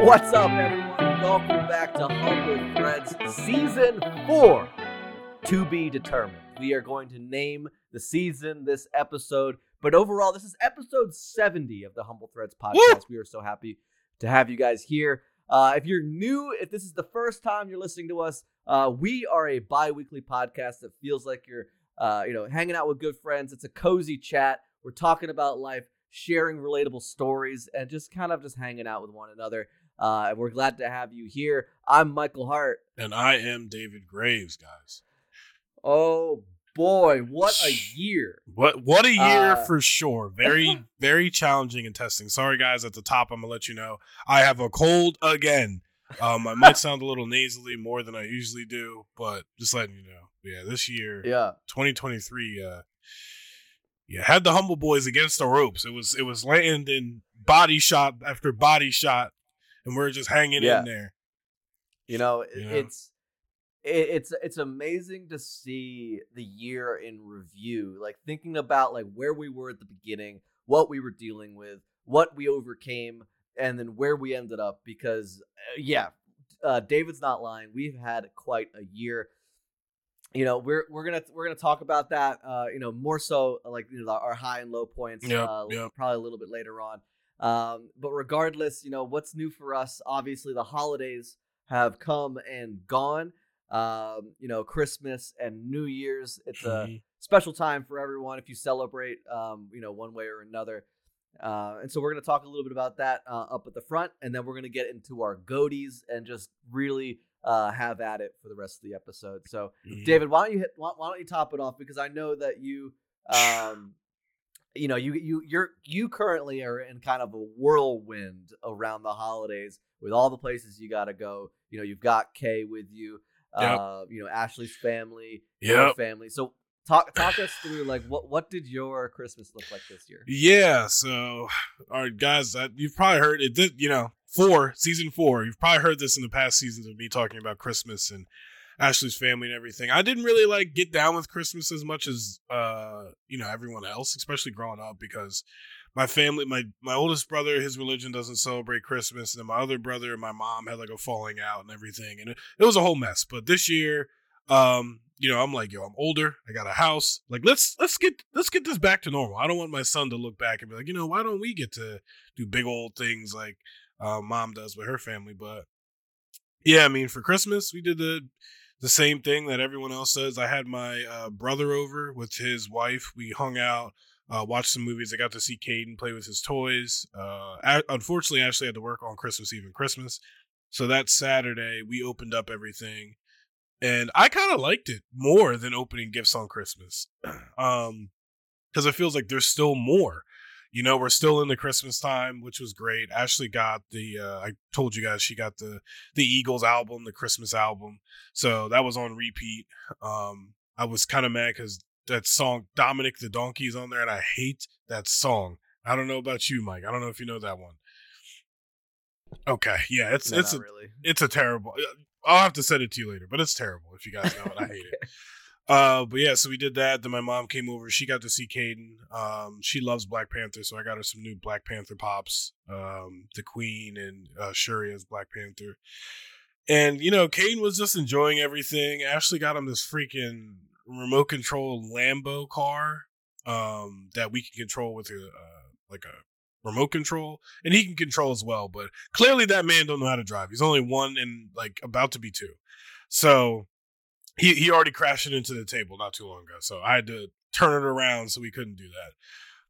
What's up, everyone? Welcome back to Humble Threads Season 4 to be determined. We are going to name the season this episode, but overall, this is episode 70 of the Humble Threads podcast. Woo! We are so happy to have you guys here. Uh, if you're new, if this is the first time you're listening to us, uh, we are a bi weekly podcast that feels like you're uh, you know, hanging out with good friends. It's a cozy chat. We're talking about life, sharing relatable stories, and just kind of just hanging out with one another. Uh, and we're glad to have you here. I'm Michael Hart. And I am David Graves, guys. Oh boy, what a year! What what a year Uh, for sure. Very very challenging and testing. Sorry guys, at the top I'm gonna let you know I have a cold again. Um, I might sound a little nasally more than I usually do, but just letting you know. Yeah, this year, Yeah, 2023, uh, yeah, had the humble boys against the ropes. It was it was landing body shot after body shot, and we're just hanging Yeah. in there. you know, it- Yeah. it's it, it's it's amazing to see the year in review. Like thinking about like where we were at the beginning, what we were dealing with, what we overcame, and then where we ended up. Because uh, yeah, uh, David's not lying. We've had quite a year. You know, we're we're gonna we're gonna talk about that. Uh, you know, more so like you know our high and low points. Yep, uh, yep. Probably a little bit later on. Um, but regardless, you know what's new for us. Obviously, the holidays have come and gone. Um, you know, Christmas and New Year's. It's a Mhm. special time for everyone if you celebrate um, you know one way or another uh, and so we're going to talk a little bit about that uh, up at the front and then we're going to get into our GOTYs and just really uh, have at it for the rest of the episode so Mhm. david why don't you hit why, why don't you top it off because i know that you um, you know you you you're you currently are in kind of a whirlwind around the holidays with all the places you got to go you know you've got kay with you Yep. uh, you know ashley's family your Yep. family. So talk talk us through like what what did your Christmas look like this year? Yeah, so all right, guys, that you've probably heard it. Did you know four season four? You've probably heard this in the past seasons of me talking about Christmas and Ashley's family and everything. I didn't really like get down with Christmas as much as uh you know everyone else, especially growing up because my family, my my oldest brother, his religion doesn't celebrate Christmas, and then my other brother and my mom had like a falling out and everything, and it, it was a whole mess. But this year, um, you know, I'm like, yo, I'm older, I got a house, like let's let's get let's get this back to normal. I don't want my son to look back and be like, you know, why don't we get to do big old things like uh, mom does with her family? But yeah, I mean, for Christmas, we did the the same thing that everyone else does. I had my uh, brother over with his wife. We hung out, uh, watched some movies. I got to see Caden play with his toys. Uh, unfortunately, I actually had to work on Christmas Eve and Christmas. So that Saturday, we opened up everything. And I kind of liked it more than opening gifts on Christmas. Um, because it feels like there's still more. You know, we're still in the Christmas time, which was great. Ashley got the uh, I told you guys she got the the Eagles album, the Christmas album. So that was on repeat. Um, I was kind of mad because that song Dominic the Donkey is on there, and I hate that song. I don't know about you, Mike. I don't know if you know that one. Okay, yeah, it's No, it's a, really. it's a terrible. I'll have to send it to you later, but it's terrible if you guys know it. I hate it. Uh, but yeah, so we did that. Then my mom came over. She got to see Caden. Um, she loves Black Panther, so I got her some new Black Panther pops. Um, the Queen and uh, Shuri as Black Panther. And you know, Caden was just enjoying everything. Ashley got him this freaking remote control Lambo car um, that we can control with a uh, like a remote control, and he can control as well. But clearly, that man don't know how to drive. He's only one and like about to be two. So he he already crashed it into the table not too long ago. So I had to turn it around so we couldn't do that.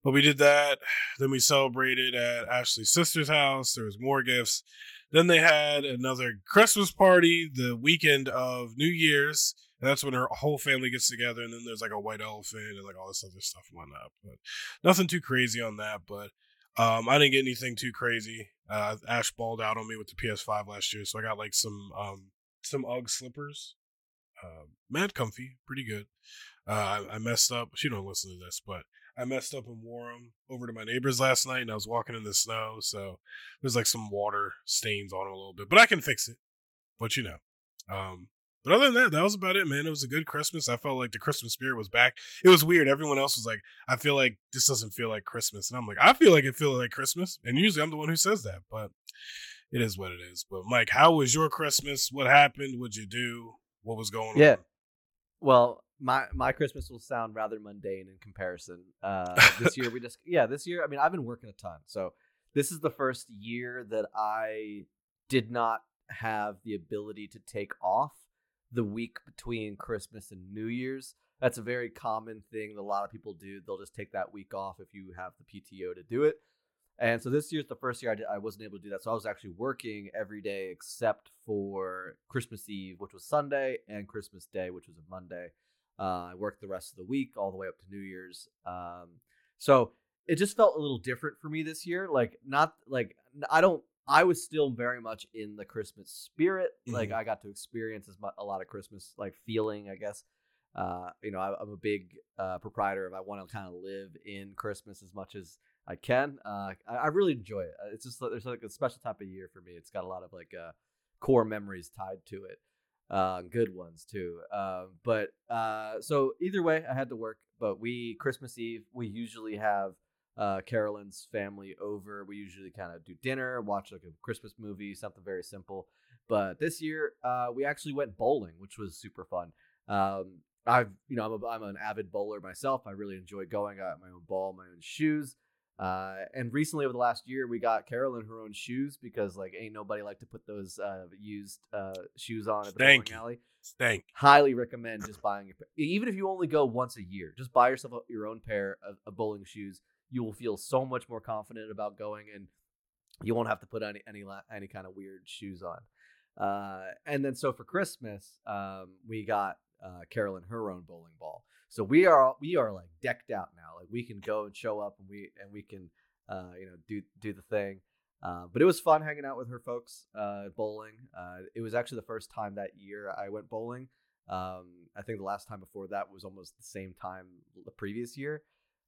But we did that. Then we celebrated at Ashley's sister's house. There was more gifts. Then they had another Christmas party the weekend of New Year's. And that's when her whole family gets together. And then there's like a white elephant and like all this other stuff and whatnot. But nothing too crazy on that. But um, I didn't get anything too crazy. Uh, Ash balled out on me with the PS5 last year. So I got like some um, some UGG slippers uh, mad comfy, pretty good. Uh, I, I messed up. She don't listen to this, but I messed up and wore them over to my neighbor's last night, and I was walking in the snow, so there's like some water stains on them a little bit, but I can fix it. But you know, um, but other than that, that was about it, man. It was a good Christmas. I felt like the Christmas spirit was back. It was weird. Everyone else was like, "I feel like this doesn't feel like Christmas," and I'm like, "I feel like it feels like Christmas," and usually I'm the one who says that, but it is what it is. But Mike, how was your Christmas? What happened? What'd you do? What was going Yeah. on? Well, my my Christmas will sound rather mundane in comparison. Uh, this year we just yeah, this year I mean I've been working a ton, so this is the first year that I did not have the ability to take off the week between Christmas and New Year's. That's a very common thing that a lot of people do. They'll just take that week off if you have the PTO to do it. And so this year's the first year I, did, I wasn't able to do that. So I was actually working every day except for Christmas Eve, which was Sunday, and Christmas Day, which was a Monday. Uh, I worked the rest of the week all the way up to New Year's. Um, so it just felt a little different for me this year. Like not like I don't. I was still very much in the Christmas spirit. Like Mhm. I got to experience as much a lot of Christmas like feeling. I guess. Uh, you know, I, I'm a big uh, proprietor of. I want to kind of live in Christmas as much as I can. Uh, I, I really enjoy it. Uh, It's just like- there's like a special type of year for me. It's got a lot of like uh, core memories tied to it, uh, good ones too. Uh, but uh, so either way, I had to work. But we Christmas Eve, we usually have uh, Carolyn's family over. We usually kind of do dinner, watch like a Christmas movie, something very simple. But this year, uh, we actually went bowling, which was super fun. Um, I've, you know, I'm, a, I'm an avid bowler myself. I really enjoy going. I got my own ball, my own shoes. Uh, and recently, over the last year, we got Carolyn her own shoes because like ain't nobody like to put those uh, used uh, shoes on at the Thank bowling alley. Thank Highly recommend just buying a pair. Even if you only go once a year, just buy yourself a- your own pair of, of bowling shoes. You will feel so much more confident about going, and you won't have to put any any la- any kind of weird shoes on. Uh, and then so for Christmas, um, we got uh, Carolyn her own bowling ball. So we are we are like decked out now. Like we can go and show up and we and we can uh, you know do do the thing. Uh, but it was fun hanging out with her folks uh, bowling. Uh, it was actually the first time that year I went bowling. Um, I think the last time before that was almost the same time the previous year.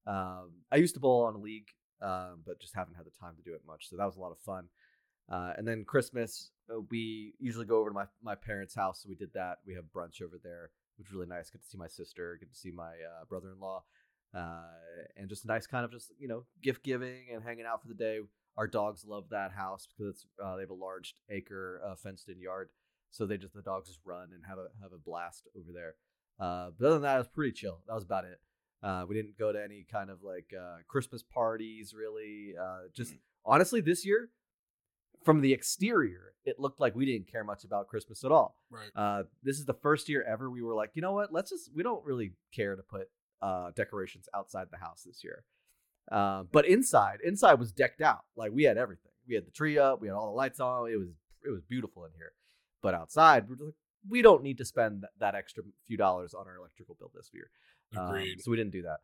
Um, I used to bowl on a league, um, but just haven't had the time to do it much. So that was a lot of fun. Uh, and then Christmas, uh, we usually go over to my, my parents' house. So we did that. We have brunch over there, which was really nice. Get to see my sister, get to see my uh, brother in law, uh, and just a nice kind of just, you know, gift giving and hanging out for the day. Our dogs love that house because it's, uh, they have a large acre uh, fenced in yard. So they just, the dogs just run and have a, have a blast over there. Uh, but other than that, it was pretty chill. That was about it. Uh, we didn't go to any kind of like uh, Christmas parties, really. Uh, just honestly, this year, from the exterior, it looked like we didn't care much about Christmas at all. Right. Uh, this is the first year ever we were like, you know what? Let's just we don't really care to put uh, decorations outside the house this year. Uh, but inside, inside was decked out. Like we had everything. We had the tree up. We had all the lights on. It was it was beautiful in here. But outside, we're just like, we don't need to spend that extra few dollars on our electrical bill this year. Um, Agreed. so we didn't do that.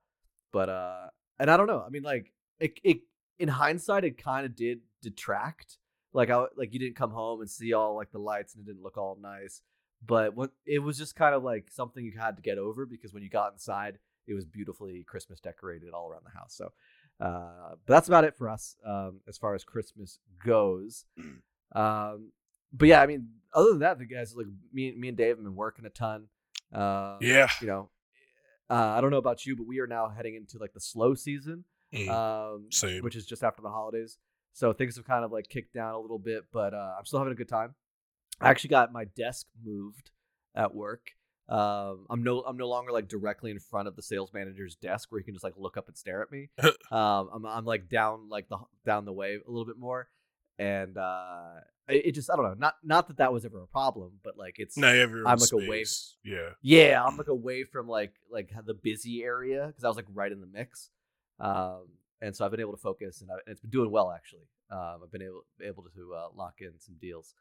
But uh and I don't know. I mean like it it in hindsight it kind of did detract. Like I like you didn't come home and see all like the lights and it didn't look all nice. But what it was just kind of like something you had to get over because when you got inside it was beautifully Christmas decorated all around the house. So uh but that's about it for us um as far as Christmas goes. Um but yeah, I mean other than that the guys like me me and Dave have been working a ton. Uh yeah. you know, uh, I don't know about you, but we are now heading into like the slow season, Mm, um, Same. which is just after the holidays. So things have kind of like kicked down a little bit, but uh, I'm still having a good time. I actually got my desk moved at work. Um, I'm no I'm no longer like directly in front of the sales manager's desk where you can just like look up and stare at me. um, I'm I'm like down like the down the way a little bit more, and uh, it, it just I don't know. Not not that that was ever a problem, but like it's Now you have your I'm like space. Yeah. yeah, I'm like away from like like the busy area because I was like right in the mix, um, and so I've been able to focus, and, I, and it's been doing well actually. Um, I've been able able to uh, lock in some deals.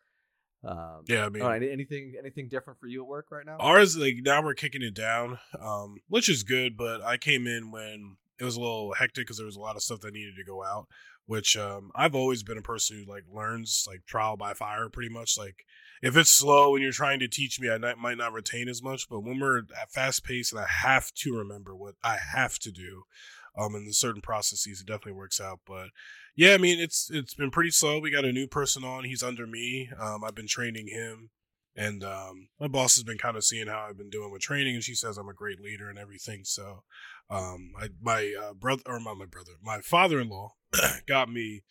Um, Yeah. I mean, right, anything anything different for you at work right now? Ours like now we're kicking it down, um, which is good. But I came in when it was a little hectic because there was a lot of stuff that needed to go out. Which um, I've always been a person who like learns like trial by fire, pretty much. Like if it's slow and you're trying to teach me, I not, might not retain as much. But when we're at fast pace and I have to remember what I have to do, um, in the certain processes, it definitely works out. But yeah, I mean it's it's been pretty slow. We got a new person on. He's under me. Um, I've been training him. And um, my boss has been kind of seeing how I've been doing with training, and she says I'm a great leader and everything. So, um, I, my uh, brother or not my brother, my father-in-law got me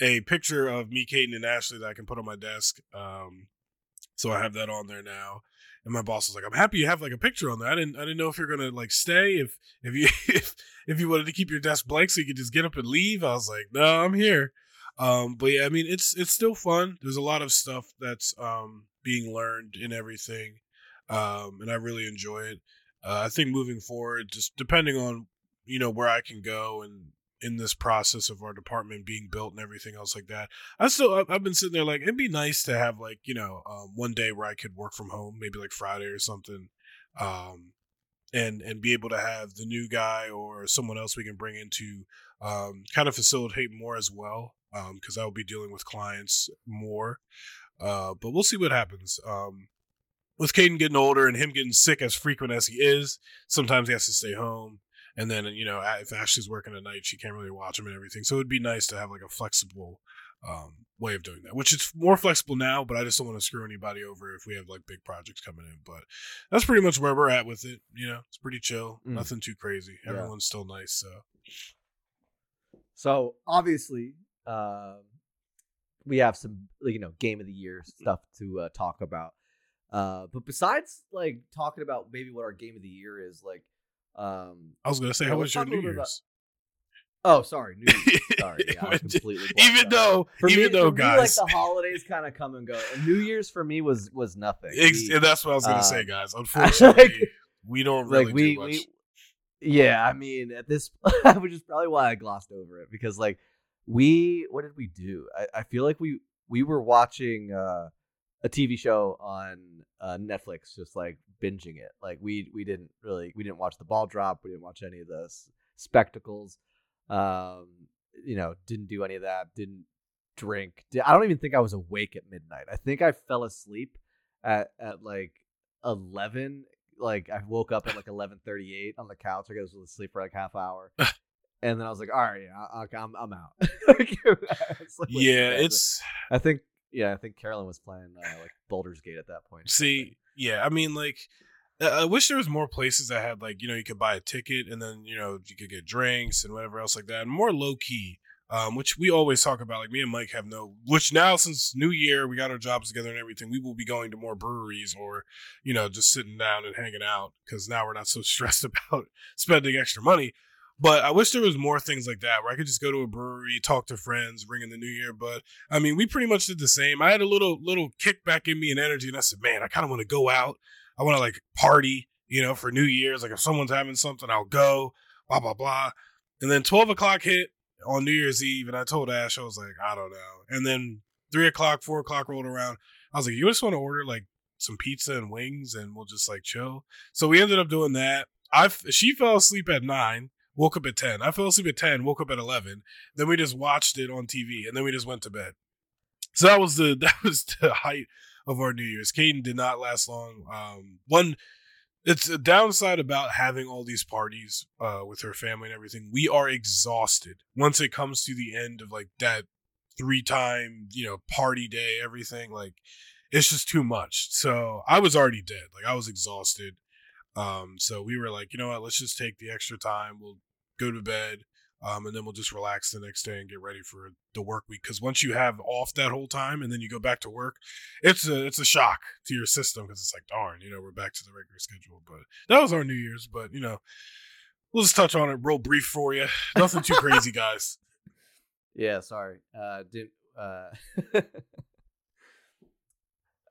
a picture of me, Caden, and Ashley that I can put on my desk. Um, so I have that on there now. And my boss was like, "I'm happy you have like a picture on there. I didn't, I didn't know if you're gonna like stay. If if you if if you wanted to keep your desk blank so you could just get up and leave." I was like, "No, I'm here." Um, but yeah, I mean, it's it's still fun. There's a lot of stuff that's um being learned in everything, um, and I really enjoy it. Uh, I think moving forward, just depending on you know where I can go and in this process of our department being built and everything else like that. I still I've been sitting there like it'd be nice to have like you know um, one day where I could work from home, maybe like Friday or something, um, and and be able to have the new guy or someone else we can bring into um, kind of facilitate more as well because um, I will be dealing with clients more. Uh, but we'll see what happens. Um, with Caden getting older and him getting sick as frequent as he is, sometimes he has to stay home. And then, you know, if Ashley's working at night, she can't really watch them and everything. So it'd be nice to have like a flexible um, way of doing that, which is more flexible now, but I just don't want to screw anybody over if we have like big projects coming in. But that's pretty much where we're at with it. You know, it's pretty chill, mm. nothing too crazy. Yeah. Everyone's still nice. So, so obviously, uh, we have some, you know, game of the year stuff to uh, talk about. Uh, but besides like talking about maybe what our game of the year is, like, um, I was gonna say, how was your New Year's? About... Oh, sorry, New Year's. Sorry, yeah, completely. even though, for even me, though, guys, me, like the holidays kind of come and go. And New Year's for me was was nothing. Ex- we, that's what I was gonna uh, say, guys. Unfortunately, like, we don't really like we, do much. We, yeah, I mean, at this, which is probably why I glossed over it because, like, we, what did we do? I, I feel like we we were watching uh, a TV show on uh, Netflix, just like binging it. Like we we didn't really we didn't watch the ball drop. We didn't watch any of the spectacles. Um, you know, didn't do any of that. Didn't drink. I don't even think I was awake at midnight. I think I fell asleep at at like eleven. Like I woke up at like eleven thirty eight on the couch. I was asleep for like half hour. and then I was like, "All right, yeah, I'm I'm out." yeah, it's. I think yeah, I think Carolyn was playing uh, like Baldur's Gate at that point. See, yeah, I mean, like, I wish there was more places that had like you know you could buy a ticket and then you know you could get drinks and whatever else like that, more low key. Um, which we always talk about. Like me and Mike have no. Which now since New Year we got our jobs together and everything, we will be going to more breweries or, you know, just sitting down and hanging out because now we're not so stressed about spending extra money. But I wish there was more things like that where I could just go to a brewery, talk to friends, ring in the new year. But I mean, we pretty much did the same. I had a little little kickback in me and energy, and I said, man, I kind of want to go out. I want to like party, you know, for New Year's. Like if someone's having something, I'll go. Blah blah blah. And then twelve o'clock hit on New Year's Eve, and I told Ash, I was like, I don't know. And then three o'clock, four o'clock rolled around. I was like, you just want to order like some pizza and wings, and we'll just like chill. So we ended up doing that. I she fell asleep at nine woke up at 10. I fell asleep at 10, woke up at 11. Then we just watched it on TV and then we just went to bed. So that was the that was the height of our New Year's. Caden did not last long. Um, one it's a downside about having all these parties uh, with her family and everything. We are exhausted once it comes to the end of like that three time, you know, party day, everything. Like it's just too much. So I was already dead. Like I was exhausted. Um, so we were like, you know what, let's just take the extra time. We'll go to bed, um, and then we'll just relax the next day and get ready for the work week. Because once you have off that whole time and then you go back to work, it's a it's a shock to your system because it's like darn, you know, we're back to the regular schedule. But that was our New Year's. But you know, we'll just touch on it real brief for you. Nothing too crazy, guys. Yeah, sorry. Uh, did uh.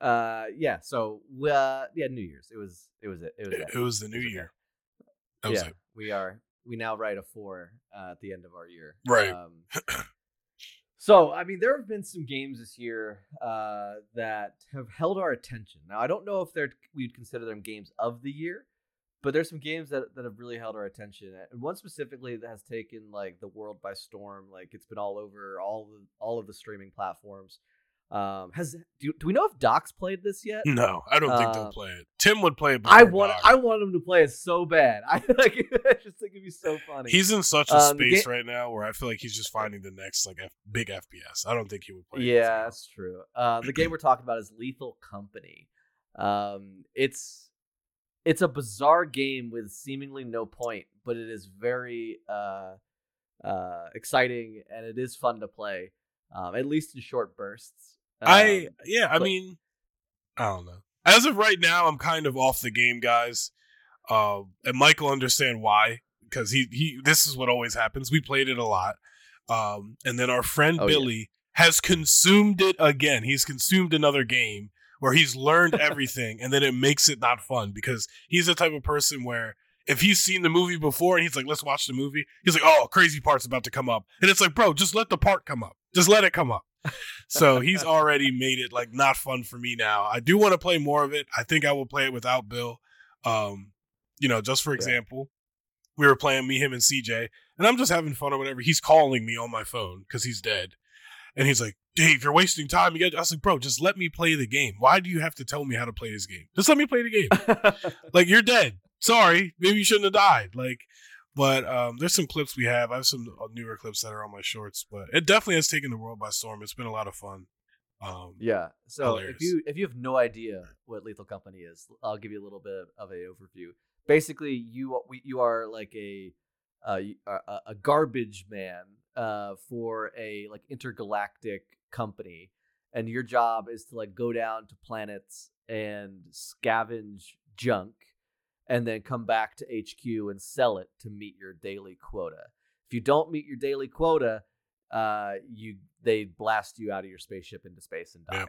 uh yeah so uh yeah new year's it was it was it it was, it, it was the new year yeah, we are we now write a four uh, at the end of our year. Right. Um, so, I mean, there have been some games this year uh, that have held our attention. Now, I don't know if they're we'd consider them games of the year, but there's some games that, that have really held our attention. And one specifically that has taken like the world by storm. Like it's been all over all the all of the streaming platforms. Um, has do, do we know if Doc's played this yet? No, I don't think uh, they'll play it. Tim would play it. I want Doc. I want him to play it so bad. I like I just think it'd be so funny. He's in such a um, space right now where I feel like he's just finding the next like F- big FPS. I don't think he would play. It. Yeah, that's true. Uh, the game we're talking about is Lethal Company. Um, it's it's a bizarre game with seemingly no point, but it is very uh, uh, exciting and it is fun to play. um, at least in short bursts. I Um, yeah, I but- mean, I don't know. As of right now, I'm kind of off the game, guys. Uh, and Michael understand why because he he. This is what always happens. We played it a lot, um, and then our friend Oh, yeah. Billy has consumed it again. He's consumed another game where he's learned everything, and then it makes it not fun because he's the type of person where. If he's seen the movie before and he's like, let's watch the movie, he's like, oh, crazy part's about to come up. And it's like, bro, just let the part come up. Just let it come up. So he's already made it like not fun for me now. I do want to play more of it. I think I will play it without Bill. Um, you know, just for Yeah. example, we were playing me, him, and CJ, and I'm just having fun or whatever. He's calling me on my phone because he's dead, and he's like, "Dave, you're wasting time." You got, I was like, "Bro, just let me play the game. Why do you have to tell me how to play this game? Just let me play the game. like you're dead. Sorry, maybe you shouldn't have died. Like." But um, there's some clips we have. I have some uh, newer clips that are on my shorts, but it definitely has taken the world by storm. It's been a lot of fun. Um, Yeah. So Hilarious. if you if you have no idea what Lethal Company is, I'll give you a little bit of a overview. Basically, you we, you are like a uh, a, a garbage man uh, for a like intergalactic company, and your job is to like go down to planets and scavenge junk, and then come back to HQ and sell it to meet your daily quota. If you don't meet your daily quota, uh, you they blast you out of your spaceship into space and die.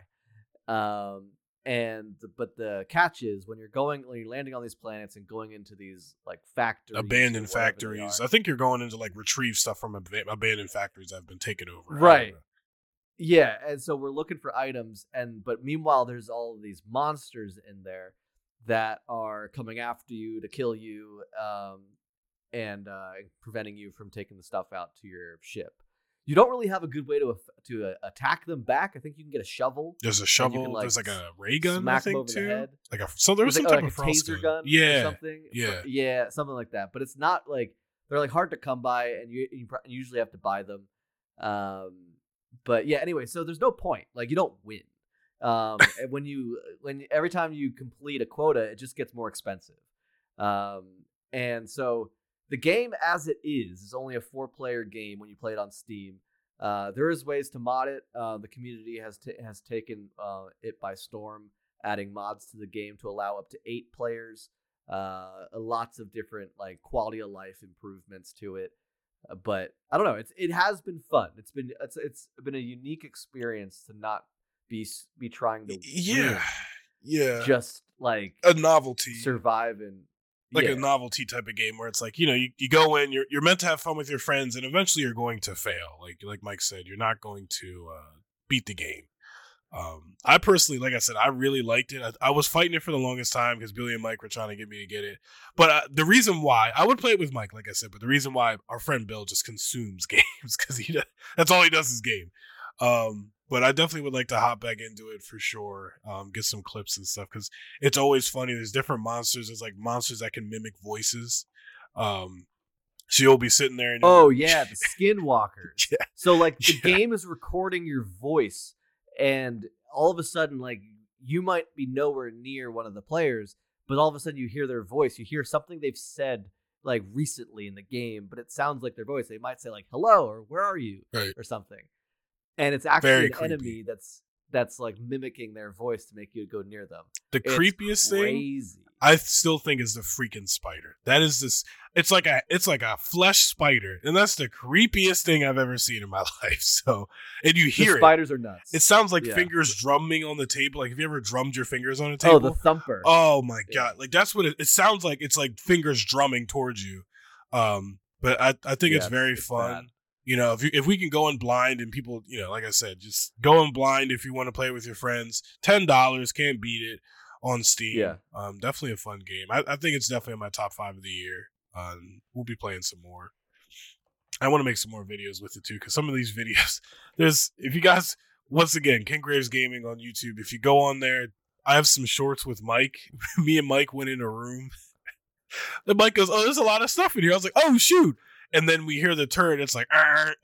Um, and but the catch is when you're going when you're landing on these planets and going into these like factories, abandoned factories. I think you're going into like retrieve stuff from ab- abandoned factories that have been taken over. Right. Yeah, and so we're looking for items, and but meanwhile, there's all of these monsters in there that are coming after you to kill you, um, and uh, preventing you from taking the stuff out to your ship. You don't really have a good way to to uh, attack them back. I think you can get a shovel, There's a shovel. can, like, there's like a ray gun. I think too. head. Like a so there was some like, type oh, of like frost taser gun. gun, or Yeah. something. yeah. yeah, something like that. But it's not like they're like hard to come by, and you you usually have to buy them. Um, but yeah, anyway, so there's no point. Like you don't win. Um, when you when every time you complete a quota, it just gets more expensive. Um, and so the game as it is is only a four player game when you play it on Steam. Uh, there is ways to mod it. Uh, the community has ta has taken uh, it by storm, adding mods to the game to allow up to eight players. Uh, lots of different like quality of life improvements to it. Uh, but I don't know. It's it has been fun. It's been it's it's been a unique experience to not be be trying to Yeah. Yeah. just like a novelty. survive and like yeah. a novelty type of game where it's like you know you, you go in you're you're meant to have fun with your friends and eventually you're going to fail like like Mike said you're not going to uh, beat the game. Um, I personally, like I said, I really liked it. I, I was fighting it for the longest time because Billy and Mike were trying to get me to get it. But uh, the reason why I would play it with Mike, like I said, but the reason why our friend Bill just consumes games because he does, that's all he does is game. Um, but I definitely would like to hop back into it for sure. Um, get some clips and stuff because it's always funny. There's different monsters. There's like monsters that can mimic voices. Um, so you'll be sitting there and Oh yeah, the skinwalkers. Yeah. So like the Yeah. game is recording your voice, and all of a sudden, like you might be nowhere near one of the players, but all of a sudden you hear their voice. You hear something they've said like recently in the game, but it sounds like their voice. They might say like "hello" or "where are you" Right. or something, and it's actually Very an creepy. enemy that's that's like mimicking their voice to make you go near them. the It's creepiest thing. I still think is the freaking spider. That is this. It's like a it's like a flesh spider, and that's the creepiest thing I've ever seen in my life. So, and you The hear it. spiders are nuts. It sounds like Yeah. fingers drumming on the table. Like have you ever drummed your fingers on a table? oh, the thumper. Oh my Yeah. god! Like that's what it, it sounds like. It's like fingers drumming towards you. Um, but I I think Yeah, it's it's- very it's fun. bad. You know, if you, if we can go in blind and people, you know, like I said, just go in blind if you want to play with your friends. Ten dollars can't beat it on Steam. Yeah. um, definitely a fun game. I, I think it's definitely in my top five of the year. Um, we'll be playing some more. I want to make some more videos with it too, because some of these videos, there's if you guys once again, Ken Graves Gaming on YouTube. If you go on there, I have some shorts with Mike. Me and Mike went in a room. Then Mike goes, "Oh, there's a lot of stuff in here." I was like, "Oh shoot!" And then we hear the turret. It's like,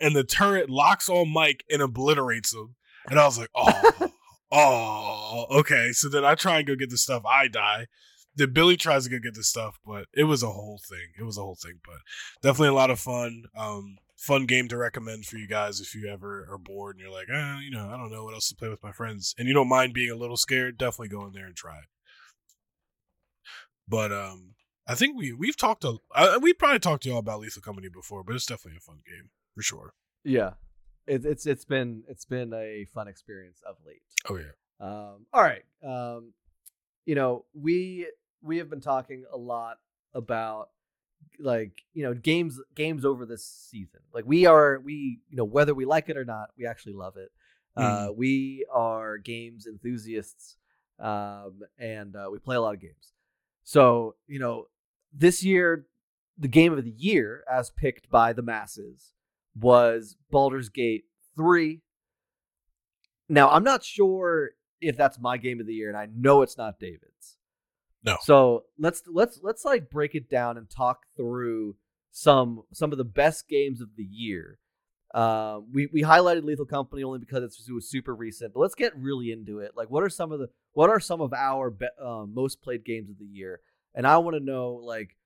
and the turret locks on Mike and obliterates him. And I was like, "Oh, oh, okay." So then I try and go get the stuff. I die. Then Billy tries to go get the stuff, but it was a whole thing. It was a whole thing, but definitely a lot of fun. Um, fun game to recommend for you guys if you ever are bored and you're like, ah, you know, I don't know what else to play with my friends, and you don't mind being a little scared. Definitely go in there and try it. But um, I think we we've talked a uh, we probably talked to y'all about Lethal Company before, but it's definitely a fun game for sure. Yeah, it, it's it's been it's been a fun experience of late. Oh yeah. Um, all right. Um, you know, we we have been talking a lot about like you know games games over this season. Like we are we you know whether we like it or not, we actually love it. Uh, we are games enthusiasts, um, and uh, we play a lot of games. So you know, this year, the game of the year, as picked by the masses, was Baldur's Gate three. Now I'm not sure if that's my game of the year, and I know it's not David's. No. So let's let's let's like break it down and talk through some some of the best games of the year. Um, we we highlighted Lethal Company only because it was super recent, but let's get really into it. Like, what are some of the what are some of our be, uh, most played games of the year? And I want to know like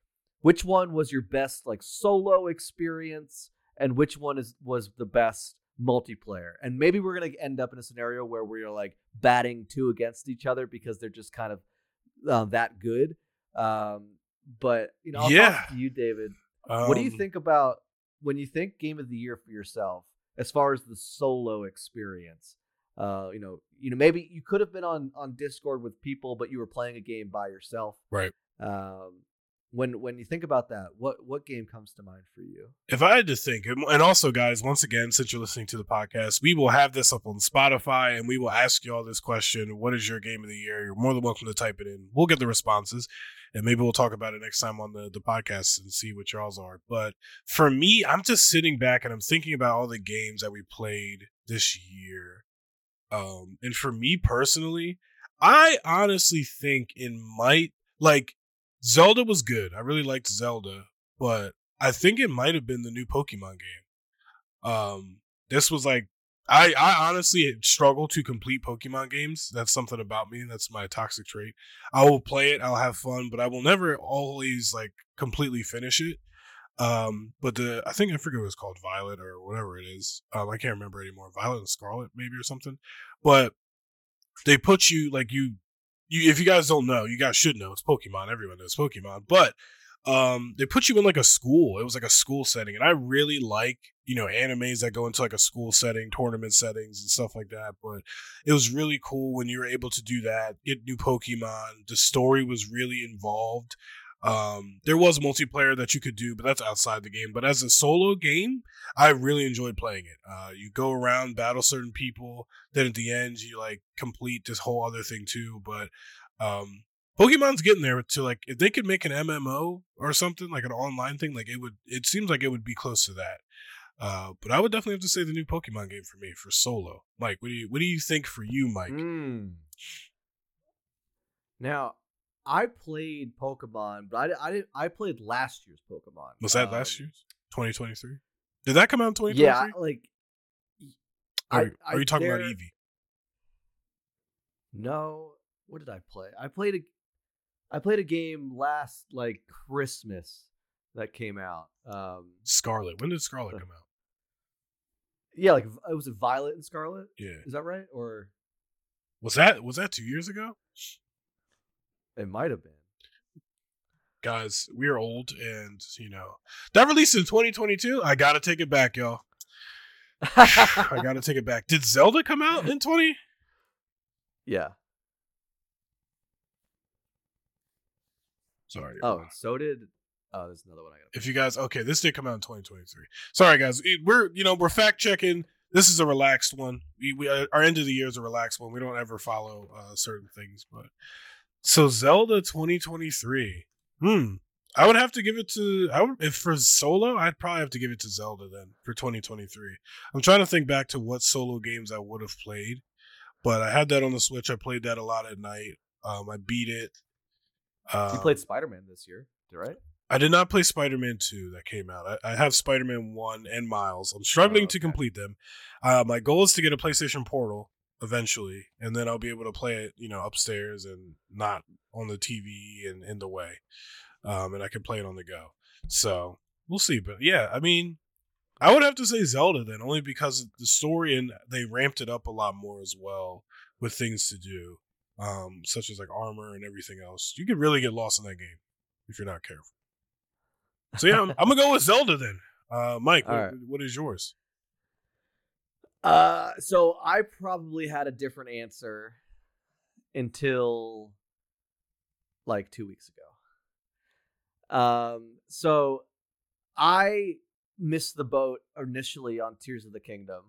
which one was your best like solo experience, and which one is was the best multiplayer. And maybe we're gonna end up in a scenario where we're like batting two against each other because they're just kind of uh, that good. Um, but you know, I'll Yeah. you, David. what do you Um, think about when you think game of the year for yourself, as far as the solo experience? Uh, you know, you know, maybe you could have been on on Discord with people, but you were playing a game by yourself. Right. Um, when when you think about that, what what game comes to mind for you? If I had to think, and and also, guys, once again, since you're listening to the podcast, we will have this up on Spotify and we will ask you all this question What is your game of the year? You're more than welcome to type it in. We'll get the responses and maybe we'll talk about it next time on the, the podcast and see what y'all's are. But for me, I'm just sitting back and I'm thinking about all the games that we played this year. Um, and for me personally, I honestly think it might like Zelda was good. I really liked Zelda, but I think it might have been the new Pokemon game. Um, this was like I I honestly struggle to complete Pokemon games. That's something about me. That's my toxic trait. I will play it, I'll have fun, but I will never always like completely finish it. Um, but the I think I forget what it's called, Violet or whatever it is. Um, I can't remember anymore. Violet and Scarlet, maybe or something. But they put you like you you if you guys don't know, you guys should know it's Pokemon. Everyone knows Pokemon, but um they put you in like a school. It was like a school setting, and I really like you know animes that go into like a school setting, tournament settings, and stuff like that. But it was really cool when you were able to do that, get new Pokemon. The story was really involved. Um, there was multiplayer that you could do, but that's outside the game. But as a solo game, I really enjoyed playing it. Uh, you go around, battle certain people, then at the end you like complete this whole other thing too. But um, Pokemon's getting there to like if they could make an MMO or something like an online thing, like it would. It seems like it would be close to that. Uh, but I would definitely have to say the new Pokemon game for me for solo. Mike, what do you what do you think for you, Mike? Mm. Now, I played Pokemon, but I, I didn't. I played last year's Pokemon. Was that last Um, year's 2023? Did that come out in 2023? Yeah, like. I- are I you talking about Eevee? No, what did I play? I played a, I played a game last like Christmas that came out. Um, Scarlet. When did Scarlet come out? yeah, like it was it Violet and Scarlet? Yeah. Is that right? Or Was that was that two years ago? It might have been. Guys, we're old, and you know that released in 2022. I gotta take it back, y'all. I gotta take it back. Did Zelda come out in 20? yeah. Sorry. Oh, and so did. Oh, there's another one I got. if you guys okay this did come out in 2023 sorry guys we're you know we're fact checking this is a relaxed one we, we uh, our end of the year is a relaxed one we don't ever follow uh certain things but so zelda 2023 hmm i would have to give it to i would if for solo i'd probably have to give it to zelda then for 2023 i'm trying to think back to what solo games i would have played but i had that on the switch i played that a lot at night um i beat it um, You played Spider Man this year, right? I did not play Spider Man 2 that came out. I, I have Spider Man 1 and Miles. I'm struggling Oh, to complete them. Uh, my goal is to get a PlayStation Portal eventually, and then I'll be able to play it, you know, upstairs and not on the TV and in the way, um, and I can play it on the go. So we'll see. But yeah, I mean, I would have to say Zelda then, only because of the story and they ramped it up a lot more as well with things to do, um, such as like armor and everything else. You could really get lost in that game if you're not careful. So yeah, I'm, I'm gonna go with Zelda then. Uh, Mike, what, right. what is yours? Uh, so I probably had a different answer until like two weeks ago. Um, so I missed the boat initially on Tears of the Kingdom,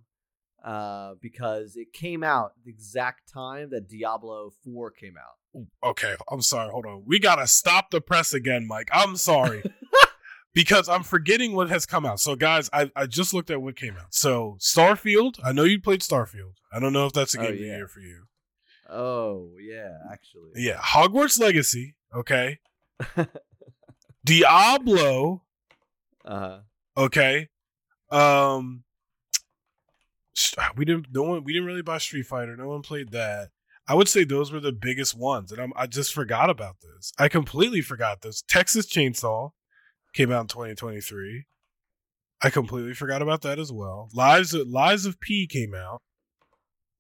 uh, because it came out the exact time that Diablo Four came out. Okay, I'm sorry. Hold on. We gotta stop the press again, Mike. I'm sorry. because I'm forgetting what has come out. So, guys, I, I just looked at what came out. So, Starfield. I know you played Starfield. I don't know if that's a Oh, game of the yeah. year for you. Oh yeah, actually. Yeah, Hogwarts Legacy. Okay, Diablo. Uh, Okay, um, we didn't. No one. We didn't really buy Street Fighter. No one played that. I would say those were the biggest ones, and I'm, I just forgot about this. I completely forgot this. Texas Chainsaw came out in 2023. I completely forgot about that as well. Lies of Lies of P came out.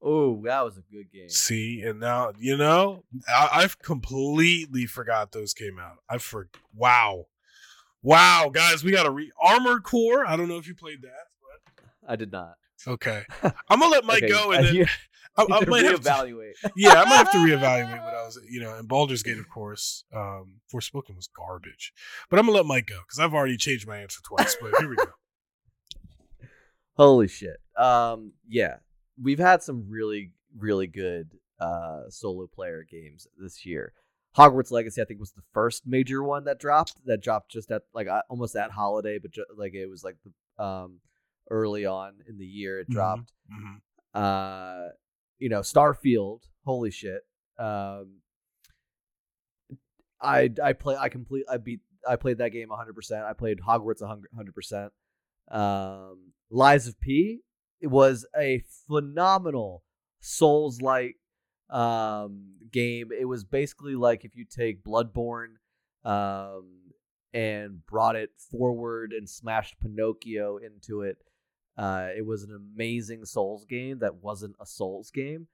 oh, that was a good game. See, and now you know I, I've completely forgot those came out. I for wow, wow, guys, we got a re Armored Core. I don't know if you played that, I did not. okay. I'm gonna let Mike Okay, go, and then you I, need I to might have to, reevaluate. yeah, I might have to reevaluate what I was, you know. And Baldur's Gate, of course, um, Forspoken was garbage, but I'm gonna let Mike go because I've already changed my answer twice. But here we go. Holy shit. Um, yeah, we've had some really, really good uh solo player games this year. Hogwarts Legacy, I think, was the first major one that dropped. That dropped just at like uh, almost at holiday, but ju- like it was like the um early on in the year it Mhm. dropped. Mhm. Uh, you know, Starfield. Holy shit. Um, I I play I complete I beat I played that game 100%. I played Hogwarts 100%. Um, Lies of P it was a phenomenal Souls like um game. It was basically like if you take Bloodborne um and brought it forward and smashed Pinocchio into it. Uh, it was an amazing Souls game that wasn't a Souls game.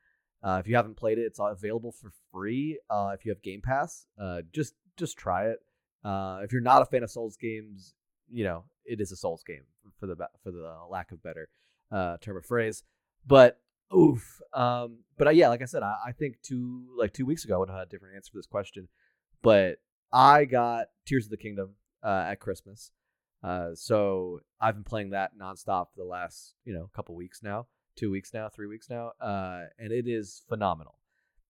Uh, if you haven't played it, it's available for free. Uh, if you have Game Pass, uh, just just try it. Uh, if you're not a fan of Souls games, you know it is a Souls game for the for the lack of better uh, term of phrase. But oof. Um, but yeah, like I said, I, I think two like two weeks ago I would have had a different answer for this question. But I got Tears of the Kingdom at Christmas. Uh, so I've been playing that nonstop for the last, you know, couple weeks now, two weeks now, three weeks now, uh, and it is phenomenal.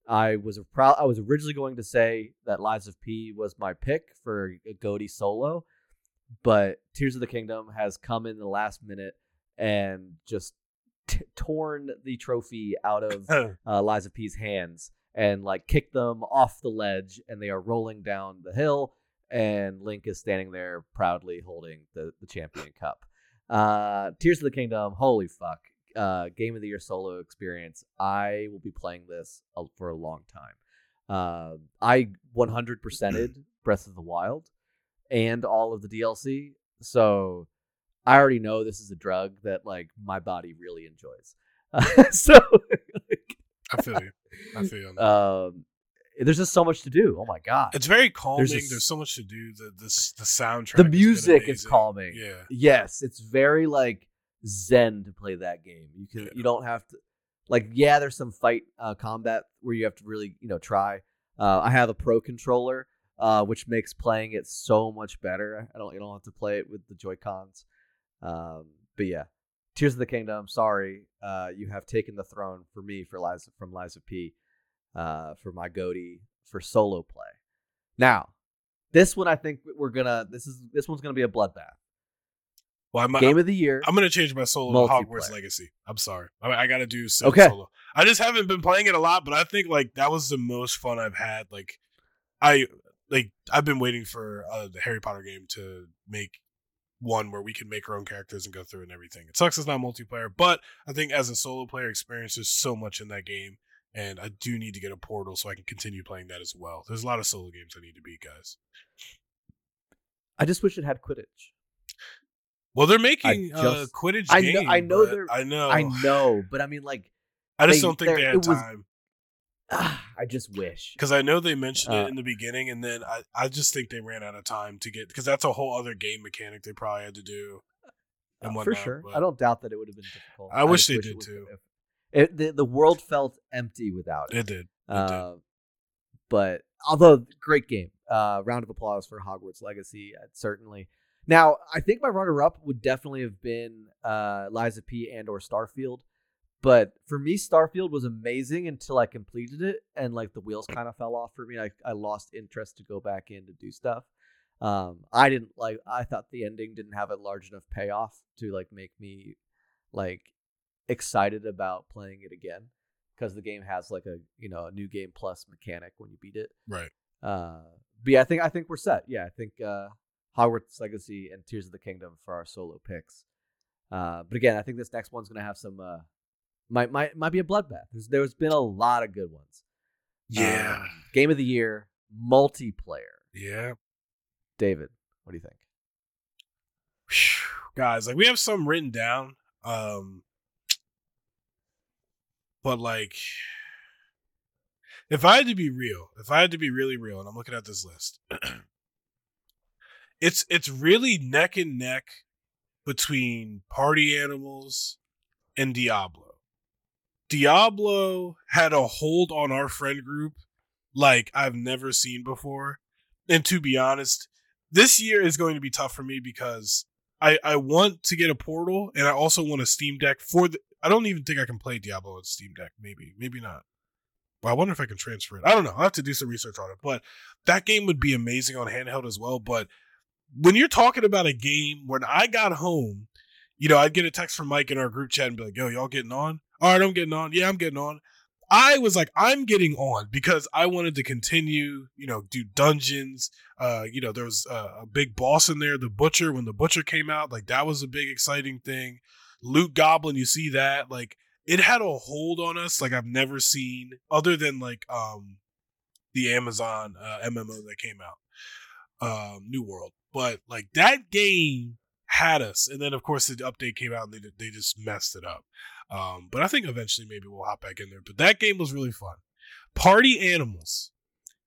I was a proud. I was originally going to say that Lies of P was my pick for a GOTY solo, but Tears of the Kingdom has come in the last minute and just t- torn the trophy out of uh, Lies of P's hands and like kick them off the ledge, and they are rolling down the hill. And Link is standing there proudly holding the, the champion cup. Uh, Tears of the Kingdom, holy fuck. Uh, game of the year solo experience. I will be playing this for a long time. Uh, I 100%ed Breath of the Wild and all of the DLC. So I already know this is a drug that like my body really enjoys. so I feel you. I feel you. um, there's just so much to do. Oh my god, It's very calming. There's, just- so much to do. The this the soundtrack. the music is calming. Yeah. Yes, it's very like zen to play that game. You can Yeah. you don't have to like yeah, there's some fight uh, combat where you have to really you know try. Uh, I have a pro controller, uh, which makes playing it so much better. I don't you don't have to play it with the Joy Cons. Um, but yeah, Tears of the Kingdom. Sorry, uh, you have taken the throne for me for Lies from Lies of P, uh, for my GOTY for solo play. Now, this one I think we're gonna. This is this one's gonna be a bloodbath. Well, I'm, Game of the year. I'm gonna change my solo to Hogwarts Legacy. I'm sorry. I, I got to do some Okay. solo. I just haven't been playing it a lot, but I think like that was the most fun I've had. Like, I like I've been waiting for uh, the Harry Potter game to make one where we can make our own characters and go through and everything. It sucks it's not multiplayer, but I think as a solo player experience, there's so much in that game, and I do need to get a portal so I can continue playing that as well. There's a lot of solo games I need to beat, guys. I just wish it had Quidditch. Well, they're making just, uh, Quidditch. I know. Game, I know. They're. I know. I know. But I mean, like, I just they, don't think they had time. I just wish because I know they mentioned uh, it in the beginning, and then I, I just think they ran out of time to get because that's a whole other game mechanic they probably had to do. Uh, for sure, I don't doubt that it would have been difficult. I, I wish they did too. It, the the world felt empty without it. It did. It uh, did. But although great game, uh, round of applause for Hogwarts Legacy, uh, certainly. Now, I think my runner-up would definitely have been uh, of P and or Starfield. But for me, Starfield was amazing until I completed it, and like the wheels kind of fell off for me. I, I lost interest to go back in to do stuff. Um, I didn't like. I thought the ending didn't have a large enough payoff to like make me like excited about playing it again because the game has like a you know a new game plus mechanic when you beat it. Right. Uh, but yeah, I think I think we're set. Yeah, I think uh, Hogwarts Legacy and Tears of the Kingdom for our solo picks. Uh, but again, I think this next one's gonna have some uh, might might might be a bloodbath. There's, there's been a lot of good ones. Yeah. Um, game of the year, multiplayer. Yeah. David, what do you think? Guys, like we have some written down. Um but like if I had to be real, if I had to be really real, and I'm looking at this list, it's it's really neck and neck between party animals and Diablo. Diablo had a hold on our friend group like I've never seen before. And to be honest, this year is going to be tough for me because I, I want to get a portal and I also want a Steam Deck for the. I don't even think I can play Diablo on Steam Deck. Maybe, maybe not. But I wonder if I can transfer it. I don't know. I'll have to do some research on it. But that game would be amazing on handheld as well. But when you're talking about a game, when I got home, you know, I'd get a text from Mike in our group chat and be like, yo, y'all getting on? all right, I'm getting on. Yeah, I'm getting on. I was like, I'm getting on because I wanted to continue, you know, do dungeons. Uh, you know, there was a, a, big boss in there, the butcher. When the butcher came out, like that was a big exciting thing. Loot Goblin, you see that? Like it had a hold on us like I've never seen, other than like um the Amazon uh, MMO that came out, um, New World. But like that game had us, and then of course the update came out and they they just messed it up. Um, but I think eventually maybe we'll hop back in there. But that game was really fun. Party Animals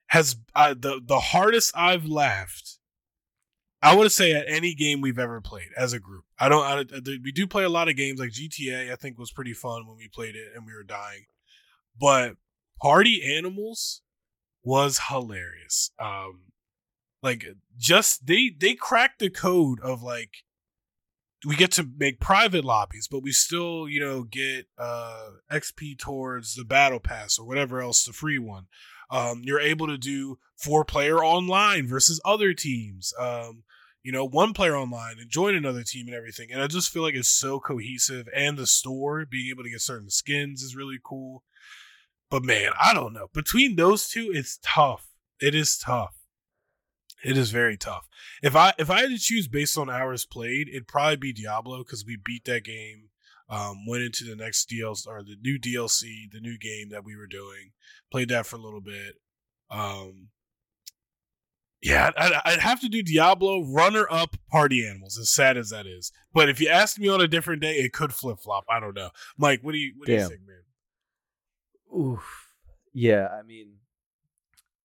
has uh, the the hardest I've laughed. I would say at any game we've ever played as a group. I don't. I, we do play a lot of games like GTA. I think was pretty fun when we played it and we were dying. But Party Animals was hilarious. Um, like just they they cracked the code of like we get to make private lobbies, but we still, you know, get uh, XP towards the battle pass or whatever else, the free one. Um, you're able to do four player online versus other teams. Um, you know, one player online and join another team and everything. And I just feel like it's so cohesive. And the store, being able to get certain skins is really cool. But man, I don't know. Between those two, it's tough. It is tough. It is very tough. If I if I had to choose based on hours played, it'd probably be Diablo because we beat that game. Um, went into the next DLC or the new DLC, the new game that we were doing. Played that for a little bit. Um, yeah, I'd, I'd, have to do Diablo runner up Party Animals. As sad as that is, but if you asked me on a different day, it could flip flop. I don't know, Mike. What do you what do you think, man? Oof. Yeah, I mean,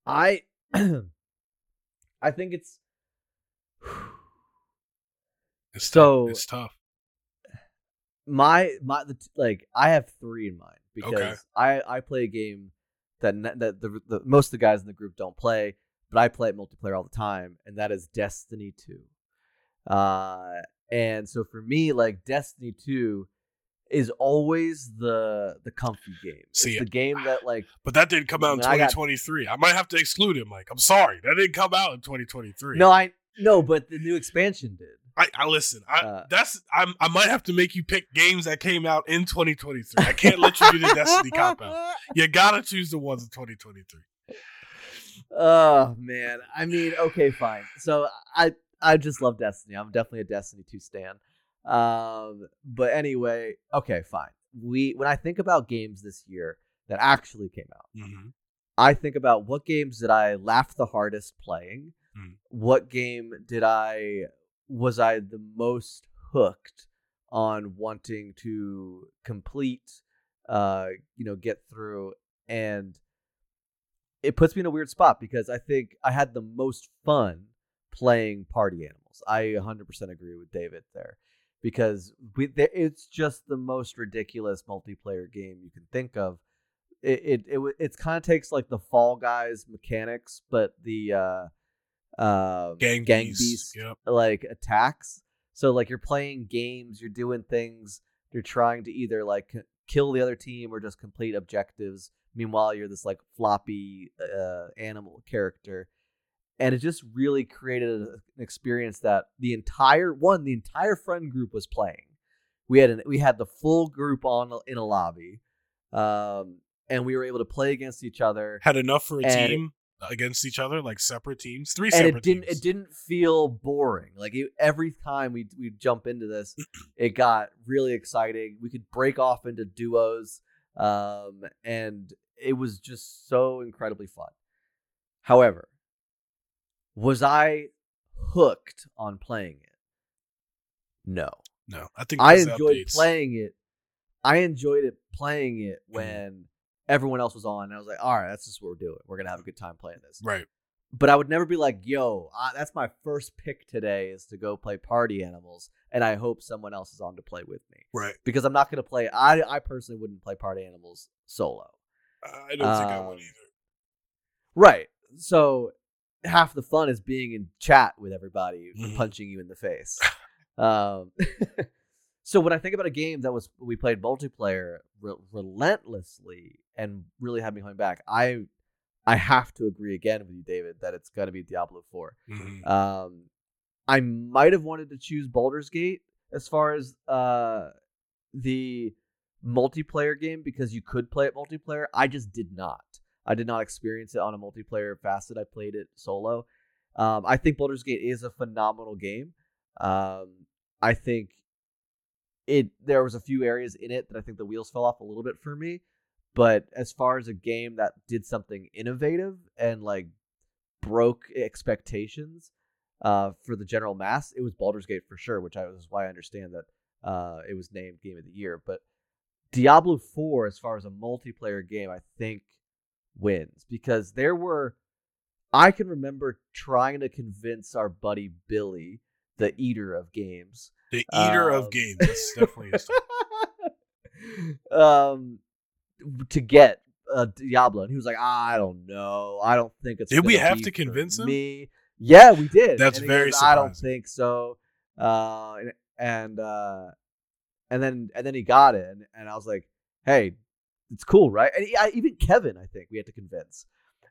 I I think it's it's so tough. it's tough. My my the, like I have three in mind because okay. I I play a game that that the, the most of the guys in the group don't play, but I play it multiplayer all the time, and that is Destiny Two. Uh, and so for me, like Destiny Two is always the the comfy game. See, it's the game that like. But that didn't come out in 2023. I, got, I might have to exclude him. Like, I'm sorry, that didn't come out in 2023. No, I no, but the new expansion did. I, I listen. I uh, that's I, I might have to make you pick games that came out in 2023. I can't let you do the Destiny cop out. You gotta choose the ones in 2023. Oh man, I mean, okay, fine. So I I just love Destiny. I'm definitely a Destiny 2 stan. Um, but anyway, okay, fine. We when I think about games this year that actually came out, hmm I think about what games did I laugh the hardest playing? Mm. What game did I was I the most hooked on wanting to complete uh you know get through and it puts me in a weird spot because I think I had the most fun playing party animals. I 100% agree with David there because we it's just the most ridiculous multiplayer game you can think of. It it it, it kind of takes like the Fall Guys mechanics, but the uh, uh, Gang, gang beast. beast Yep. like attacks. So like you're playing games, you're doing things, you're trying to either like kill the other team or just complete objectives. Meanwhile, you're this like floppy uh, animal character, and it just really created an experience that the entire one, the entire friend group was playing. We had an, we had the full group on in a lobby, um, and we were able to play against each other. Had enough for a team against each other, like separate teams, three and separate it didn't teams. it didn't feel boring like it, every time we we jump into this it got really exciting we could break off into duos um and it was just so incredibly fun however was i hooked on playing it no no, I think i enjoyed updates- playing it i enjoyed it playing it Mm-hmm. when everyone else was on and i was like all right that's just what we're doing we're gonna have a good time playing this Right. but I would never be like, "Yo, I, that's my first pick today is to go play Party Animals," and I hope someone else is on to play with me Right. because I'm not going to play. I I personally wouldn't play Party Animals solo. I don't think I would Um, either. Right. So half the fun is being in chat with everybody Mhm. punching you in the face. um, so when I think about a game that was we played multiplayer re- relentlessly and really had me coming back, I I have to agree again with you, David, that it's gonna be Diablo Four. Mhm. Um, I might have wanted to choose Baldur's Gate as far as uh the multiplayer game because you could play it multiplayer. I just did not. I did not experience it on a multiplayer facet. I played it solo. Um, I think Baldur's Gate is a phenomenal game. Um, I think it there was a few areas in it that I think the wheels fell off a little bit for me. But as far as a game that did something innovative and like broke expectations uh, for the general mass, it was Baldur's Gate for sure, which I was why I understand that uh, it was named Game of the Year. But Diablo 4, as far as a multiplayer game, I think wins because there were. I can remember trying to convince our buddy Billy, the eater of games, The eater um, of games. That's definitely his um, to get uh, Diablo, and he was like, "I don't know. I don't think it's." Did we have to convince him? Me, yeah, we did. That's very goes, I don't think so. Uh, and and uh, and then and then he got it, and, and I was like, "Hey, it's cool, right?" And I, even Kevin, I think we had to convince.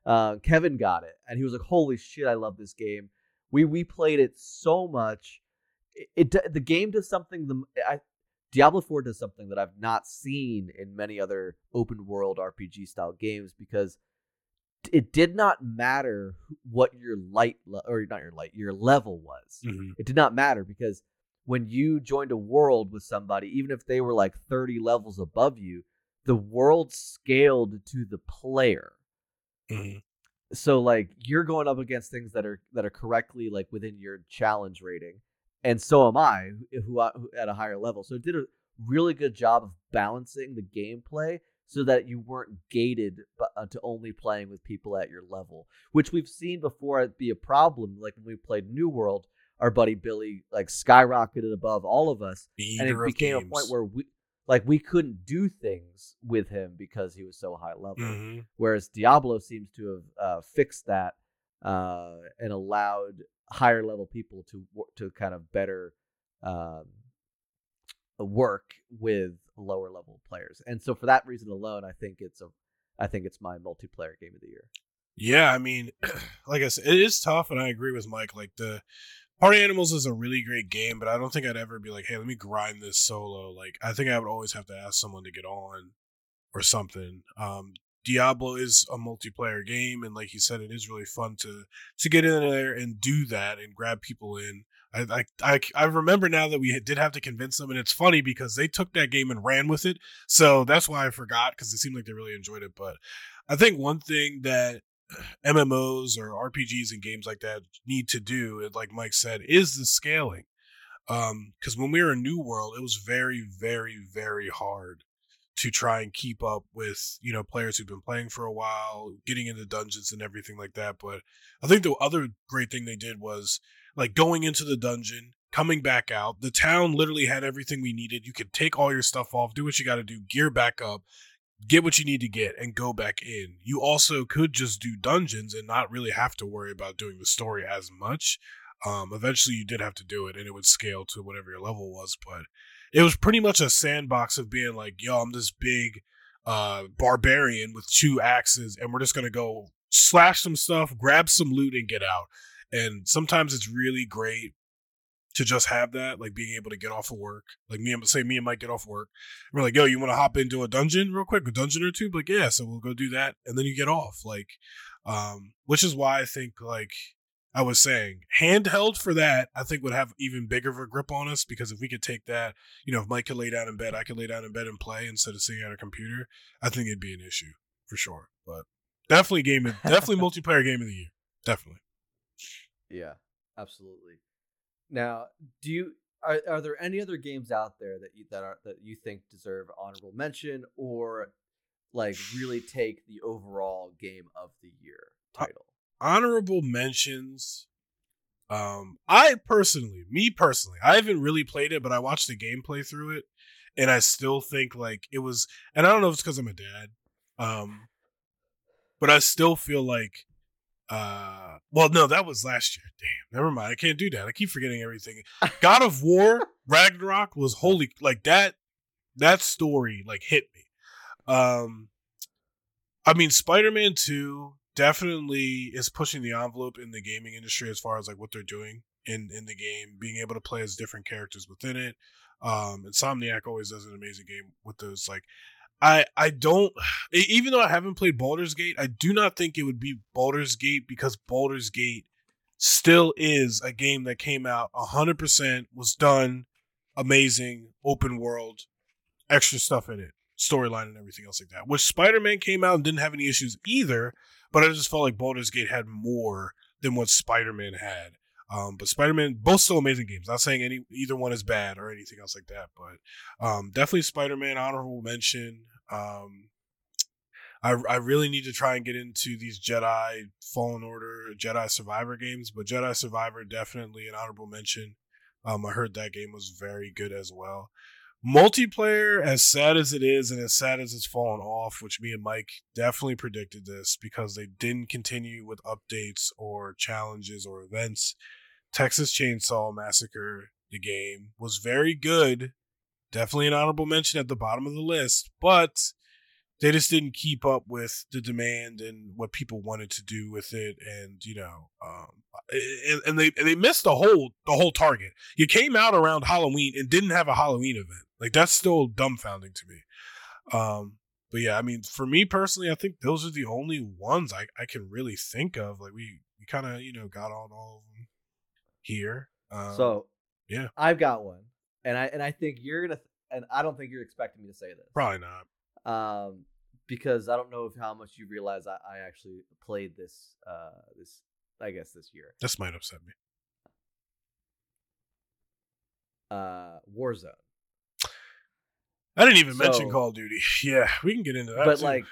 Uh, Kevin got it, and he was like, "Holy shit, I love this game." We we played it so much. It, it the game does something. The I, Diablo 4 does something that I've not seen in many other open world RPG style games because it did not matter what your light le- or not your light your level was. Mhm. It did not matter because when you joined a world with somebody, even if they were like 30 levels above you, the world scaled to the player. Mhm. So like you're going up against things that are that are correctly like within your challenge rating, and so am I, who, who, at a higher level. So it did a really good job of balancing the gameplay so that you weren't gated uh, to only playing with people at your level, which we've seen before be a problem. Like when we played New World, our buddy Billy like skyrocketed above all of us, The and it became a point where we like we couldn't do things with him because he was so high level Mhm. whereas Diablo seems to have uh, fixed that uh, and allowed higher level people to to kind of better um, work with lower level players. And so for that reason alone, I think it's a I think it's my multiplayer game of the year. Yeah, I mean, like I said, it is tough, and I agree with Mike. Like the Party Animals is a really great game, but I don't think I'd ever be like, "Hey, let me grind this solo." Like I think I would always have to ask someone to get on or something. Um, Diablo is a multiplayer game, and like you said, it is really fun to to get in there and do that and grab people in. I, I I I remember now that we did have to convince them, and it's funny because they took that game and ran with it. So that's why I forgot because it seemed like they really enjoyed it. But I think one thing that MMOs or RPGs and games like that need to do, like Mike said, is the scaling. Because um, when we were in New World, it was very, very, very hard to try and keep up with you know players who've been playing for a while, getting into dungeons and everything like that. But I think the other great thing they did was like going into the dungeon, coming back out. The town literally had everything we needed. You could take all your stuff off, do what you got to do, gear back up, get what you need to get, and go back in. You also could just do dungeons and not really have to worry about doing the story as much. Um, eventually, you did have to do it, and it would scale to whatever your level was. But it was pretty much a sandbox of being like, yo, I'm this big uh, barbarian with two axes, and we're just gonna go slash some stuff, grab some loot, and get out. And sometimes it's really great to just have that, like being able to get off of work. Like me and say me and Mike get off work. we're like, yo, you want to hop into a dungeon real quick, a dungeon or two? Like, yeah, so we'll go do that, and then you get off. Like, um, which is why I think like I was saying, handheld for that, I think would have even bigger of a grip on us because if we could take that, you know, if Mike could lay down in bed, I could lay down in bed and play instead of sitting at a computer, I think it'd be an issue for sure. But definitely game, definitely multiplayer game of the year, definitely. Yeah, absolutely. Now, do you are are there any other games out there that you that are that you think deserve honorable mention or like really take the overall game of the year title? honorable mentions. Um, I personally, me personally, I haven't really played it, but I watched the gameplay through it, and I still think like it was. And I don't know if it's because I'm a dad, um, but I still feel like, uh, well, no, that was last year. Damn, never mind. I can't do that. I keep forgetting everything. God of War Ragnarok was holy, like that. That story like hit me. Um, I mean, Spider Man Two definitely is pushing the envelope in the gaming industry as far as like what they're doing in in the game, being able to play as different characters within it. Um, Insomniac always does an amazing game with those. Like, I I don't even though I haven't played Baldur's Gate, I do not think it would be Baldur's Gate because Baldur's Gate still is a game that came out 100% was done amazing open world extra stuff in it storyline and everything else like that which spider-man came out and didn't have any issues either but I just felt like Baldur's Gate had more than what Spider Man had. Um, but Spider Man, both still amazing games. Not saying any either one is bad or anything else like that, but um, definitely Spider Man honorable mention. Um, I I really need to try and get into these Jedi Fallen Order, Jedi Survivor games, but Jedi Survivor definitely an honorable mention. Um, I heard that game was very good as well multiplayer as sad as it is and as sad as it's fallen off which me and mike definitely predicted this because they didn't continue with updates or challenges or events texas chainsaw massacre the game was very good definitely an honorable mention at the bottom of the list but they just didn't keep up with the demand and what people wanted to do with it and you know um, and, and they and they missed the whole the whole target. You came out around halloween and didn't have a halloween event. Like that's still dumbfounding to me. Um but yeah i mean for me personally i think those are the only ones i, I can really think of. Like we we kind of you know got on all of them here. Um, so yeah. I've got one and i and i think you're gonna and i don't think you're expecting me to say this probably not um because I don't know if how much you realize I, I actually played this uh this I guess this year. This might upset me. Uh Warzone. I didn't even so, mention Call of Duty. Yeah, we can get into that. But too. like,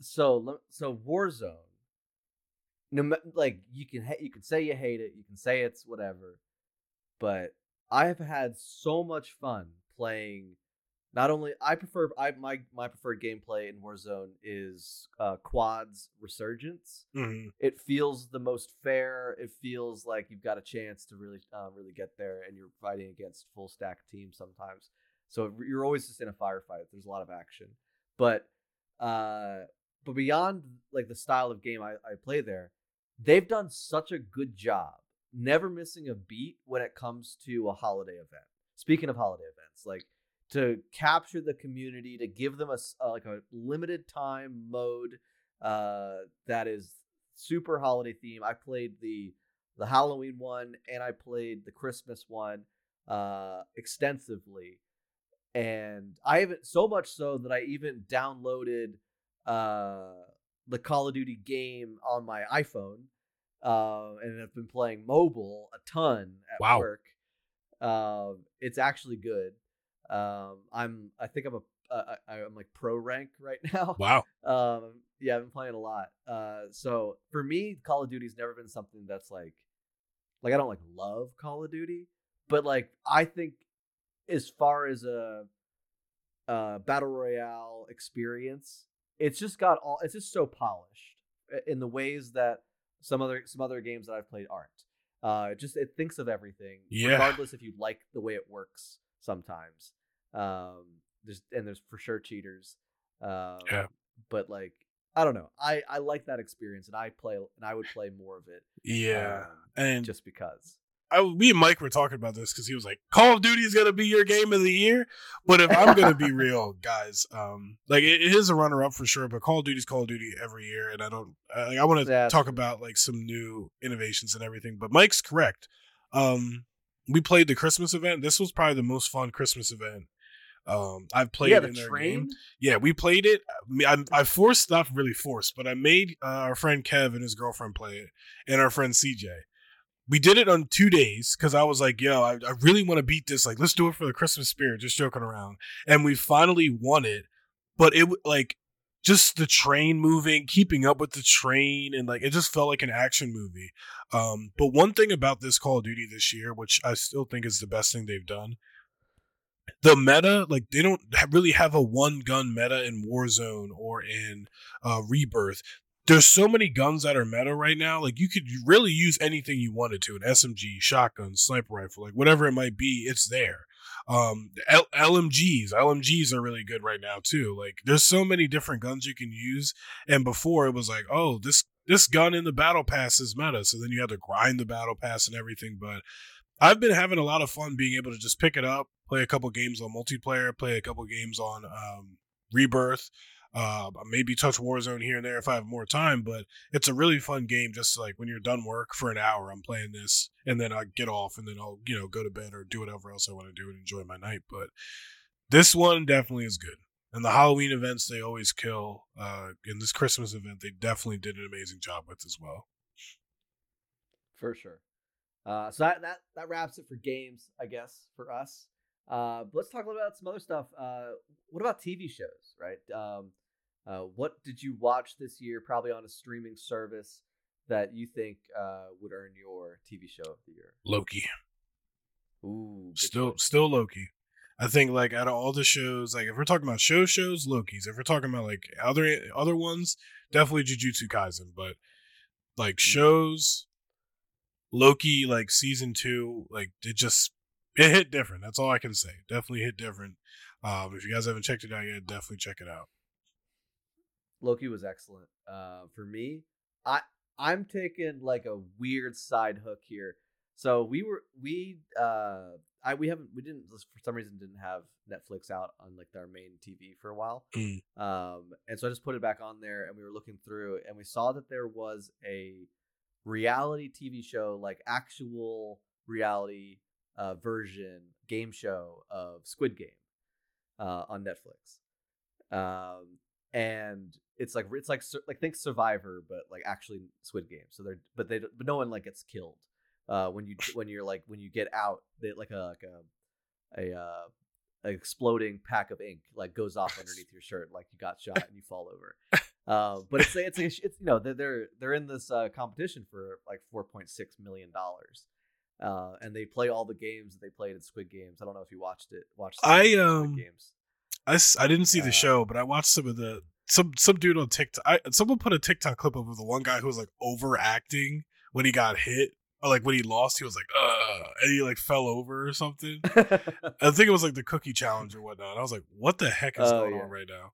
so so Warzone. No, like you can you can say you hate it, you can say it's whatever, but I have had so much fun playing not only I prefer I my my preferred gameplay in Warzone is uh, quads resurgence. Mm-hmm. It feels the most fair. It feels like you've got a chance to really uh, really get there, and you're fighting against full stack teams sometimes. So you're always just in a firefight. There's a lot of action, but uh, but beyond like the style of game I, I play there, they've done such a good job never missing a beat when it comes to a holiday event. Speaking of holiday events, like to capture the community, to give them a, uh, like a limited time mode uh, that is super holiday theme. I played the the Halloween one and I played the Christmas one uh, extensively, and I haven't so much so that I even downloaded uh, the Call of Duty game on my iPhone, uh, and have been playing mobile a ton at Wow. work. Um, it's actually good. Um, I'm I think I'm a uh, I- I'm like pro rank right now. Wow. Um, yeah, I've been playing a lot. Uh, so for me, Call of Duty's never been something that's like, like I don't like love Call of Duty, but like I think as far as a, uh battle royale experience, it's just got all. It's just so polished in the ways that some other some other games that I've played aren't. Uh, it just it thinks of everything, Yeah. regardless if you like the way it works. Sometimes, um, there's and there's for sure cheaters. Um, Yeah. but like I don't know. I I like that experience, and I play and I would play more of it. Yeah. um, and just because. I, me and Mike were talking about this because he was like, "Call of Duty is gonna be your game of the year." But if I'm gonna be real, guys, um, like it, it is a runner up for sure. But Call of Duty's Call of Duty every year, and I don't. I, like, I want to talk about like some new innovations and everything. But Mike's correct. Um, we played the Christmas event. This was probably the most fun Christmas event um I've played yeah, the in their train. game. Yeah, we played it. I, I, I forced, not really forced, but I made uh, our friend Kev and his girlfriend play it, and our friend CJ. We did it on two days because I was like, "Yo, I, I really want to beat this. Like, let's do it for the Christmas spirit." Just joking around, and we finally won it. But it like just the train moving, keeping up with the train, and like it just felt like an action movie. Um, but one thing about this Call of Duty this year, which I still think is the best thing they've done, the meta like they don't really have a one gun meta in Warzone or in uh, Rebirth. There's so many guns that are meta right now. Like you could really use anything you wanted to, an SMG, shotgun, sniper rifle, like whatever it might be, it's there. Um, L- LMGs, LMGs are really good right now too. Like there's so many different guns you can use. And before it was like, oh, this this gun in the battle pass is meta, so then you had to grind the battle pass and everything. But I've been having a lot of fun being able to just pick it up, play a couple games on multiplayer, play a couple games on um, Rebirth, uh, maybe touch Warzone here and there if I have more time. But it's a really fun game. Just like when you're done work for an hour, I'm playing this, and then I get off, and then I'll you know go to bed or do whatever else I want to do and enjoy my night. But this one definitely is good. And the Halloween events they always kill. Uh, in this Christmas event, they definitely did an amazing job with as well. for sure. Uh, so that, that that wraps it for games, I guess, for us. Uh, but let's talk a little about some other stuff. Uh, what about TV shows, right? Um, uh, what did you watch this year, probably on a streaming service that you think uh, would earn your TV show of the year? Loki. Ooh, still choice. still Loki. I think like out of all the shows, like if we're talking about show shows, Loki's. If we're talking about like other other ones, definitely Jujutsu Kaisen. But like shows, Loki, like season two, like it just it hit different. That's all I can say. Definitely hit different. Um, if you guys haven't checked it out yet, definitely check it out. Loki was excellent. Uh, for me, I I'm taking like a weird side hook here. So we were we uh I we haven't we didn't for some reason didn't have Netflix out on like our main TV for a while. Mm. Um and so I just put it back on there and we were looking through and we saw that there was a reality TV show like actual reality uh version game show of Squid Game uh on Netflix. Um and it's like it's like like think Survivor, but like actually Squid Game. So they're but they but no one like gets killed. Uh, when you when you're like when you get out, they like a like a a uh, exploding pack of ink like goes off underneath your shirt, like you got shot and you fall over. Uh, but it's it's it's, it's you know they're they're they're in this uh, competition for like four point six million dollars. Uh, and they play all the games that they played in Squid Games. I don't know if you watched it. Watched I, um, Games. I, I didn't see the Uh, show, but I watched some of the some some dude on TikTok. I, someone put a TikTok clip of the one guy who was like overacting when he got hit, or like when he lost, he was like, "uh," and he like fell over or something. I think it was like the cookie challenge or whatnot. I was like, "What the heck is Oh, going yeah. on right now?"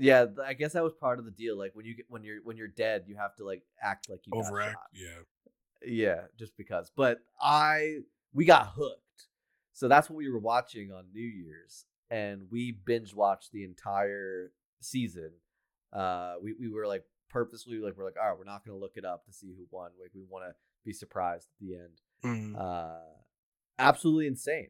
Yeah, I guess that was part of the deal. Like when you get when you're when you're dead, you have to like act like you Overact, shot. yeah. Yeah, just because. But I we got hooked. So that's what we were watching on New Year's, and we binge watched the entire season. Uh, we we were like purposely like we're like, all right, we're not gonna look it up to see who won. Like we want to be surprised at the end. Mm. Uh, absolutely insane.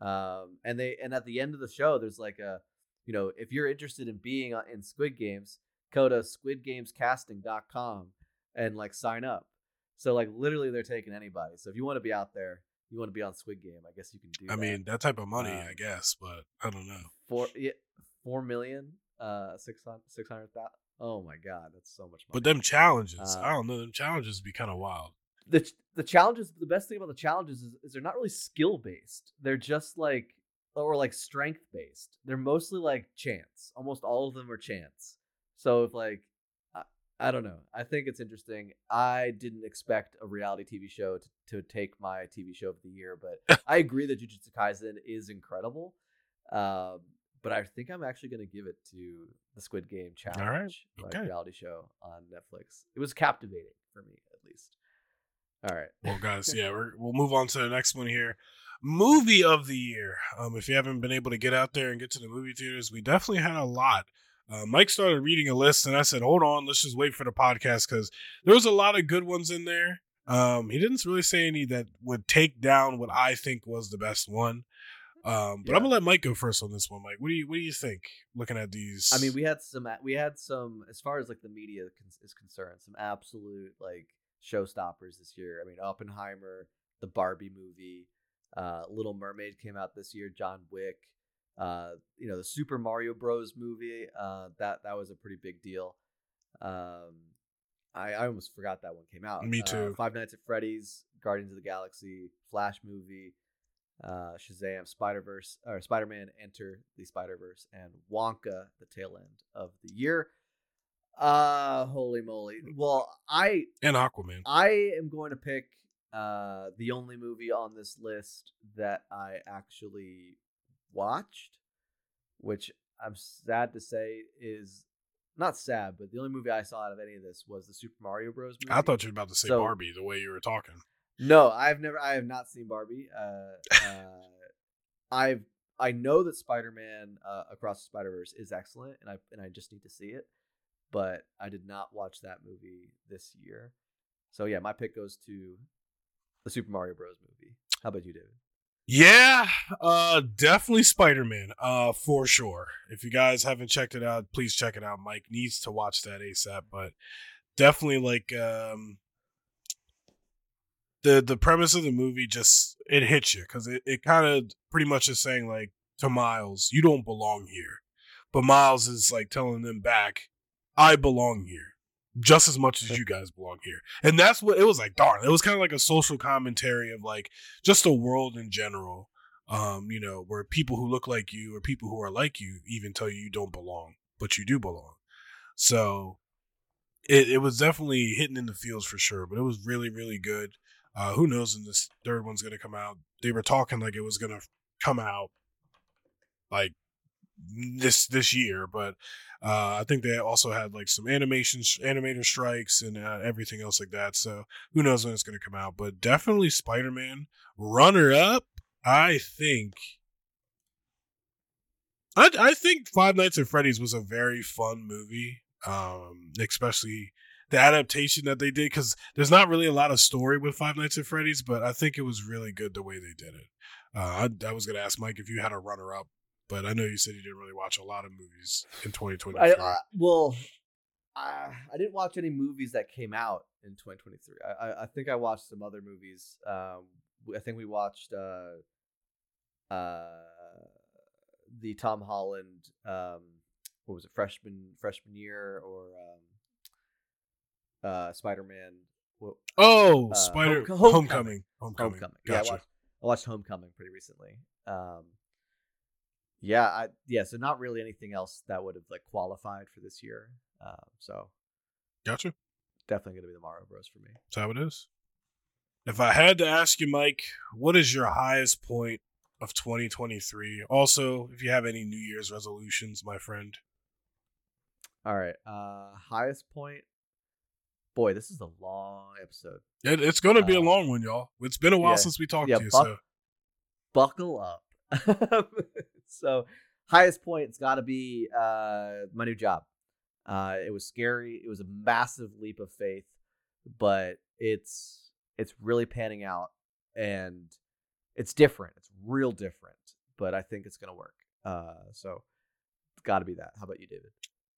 Um, and they and at the end of the show, there's like a, you know, if you're interested in being in Squid Games, go to squidgamescasting.com and like sign up. So like literally, they're taking anybody. So if you want to be out there, you want to be on Squid Game, I guess you can do. I that. mean, that type of money, Um, I guess, but I don't know. four yeah, four million, uh, six hundred six hundred thousand. Oh my god, that's so much money. But them challenges, Uh, I don't know. Them challenges be kind of wild. the the challenges the best thing about the challenges is, is they're not really skill based they're just like or like strength based they're mostly like chance almost all of them are chance so if like I, don't know i think it's interesting i didn't expect a reality tv show to, to take my tv show of the year but i agree that jujutsu kaisen is incredible um but i think i'm actually going to give it to the squid game challenge okay. reality show on netflix it was captivating for me at least all right Well, guys, yeah, we're, we'll move on to the next one here. Movie of the year. Um, if you haven't been able to get out there and get to the movie theaters, we definitely had a lot. Uh, Mike started reading a list, and I said, "Hold on, let's just wait for the podcast because there was a lot of good ones in there." Um, he didn't really say any that would take down what I think was the best one. Um, but Yeah. I'm gonna let Mike go first on this one. Mike, what do you what do you think? Looking at these, I mean, we had some. We had some as far as like the media is concerned, some absolute like showstoppers this year. I mean, Oppenheimer, the Barbie movie, uh, Little Mermaid came out this year. John Wick, uh, you know, the Super Mario Bros. movie. Uh, that that was a pretty big deal. Um, I, I almost forgot that one came out. Me Uh, too. Five Nights at Freddy's, Guardians of the Galaxy, Flash movie, uh, Shazam, Spider Verse, or Spider Man Enter the Spider Verse, and Wonka, the tail end of the year. Uh, holy moly! Well, I and Aquaman. I am going to pick uh the only movie on this list that I actually watched, which I'm sad to say is not sad, but the only movie I saw out of any of this was the Super Mario Bros. movie. I thought you were about to say So- Barbie the way you were talking. No, I've never. I have not seen Barbie. Uh, uh, I've. I know that Spider-Man uh, Across the Spider-Verse is excellent, and I and I just need to see it. But I did not watch that movie this year. So yeah, my pick goes to the Super Mario Bros. movie. How about you, David? Yeah, uh definitely Spider-Man, uh for sure. If you guys haven't checked it out, please check it out. Mike needs to watch that ASAP, but definitely like um the the premise of the movie just it hits you cuz it, it kind of pretty much is saying like to Miles, you don't belong here. But Miles is like telling them back, I belong here just as much as you guys belong here. And that's what it was like, darn. It was kind of like a social commentary of like just the world in general. Um, you know, where people who look like you or people who are like you even tell you you don't belong, but you do belong. So it, it was definitely hitting in the fields for sure, but it was really, really good. Uh, who knows when this third one's gonna come out? They were talking like it was gonna come out like this this year, but uh, I think they also had like some animation animator strikes and uh, everything else like that. So who knows when it's going to come out? But definitely Spider Man runner up. I think. I I think Five Nights at Freddy's was a very fun movie, um, especially the adaptation that they did because there's not really a lot of story with Five Nights at Freddy's, but I think it was really good the way they did it. Uh, I, I was going to ask Mike if you had a runner up but I know you said you didn't really watch a lot of movies in 2023. I, uh, well, I, I didn't watch any movies that came out in 2023. I, I, I think I watched some other movies. Um, I think we watched uh, uh, the Tom Holland. Um, what was it? Freshman freshman year or um, uh, Spider Man. oh, uh, Spider Homecoming. Homecoming. Homecoming. Homecoming. Yeah, I Gotcha. watched, I watched Homecoming pretty recently. Um, yeah, I, yeah. So not really anything else that would have like qualified for this year. Um, so Gotcha. definitely gonna be the Mario Bros for me. That's how it is. If I had to ask you, Mike, what is your highest point of 2023? Also, if you have any New Year's resolutions, my friend. All right. Uh, highest point. Boy, this is a long episode. It, it's going to be a Uh, long one, y'all. It's been a while yeah. since we talked Yeah, to you. buck- so buckle up. so, highest point, it's got to be uh, my new job. Uh, it was scary. It was a massive leap of faith, but it's it's really panning out, and it's different. It's real different, but I think it's gonna work. Uh, so it's got to be that. How about you, David?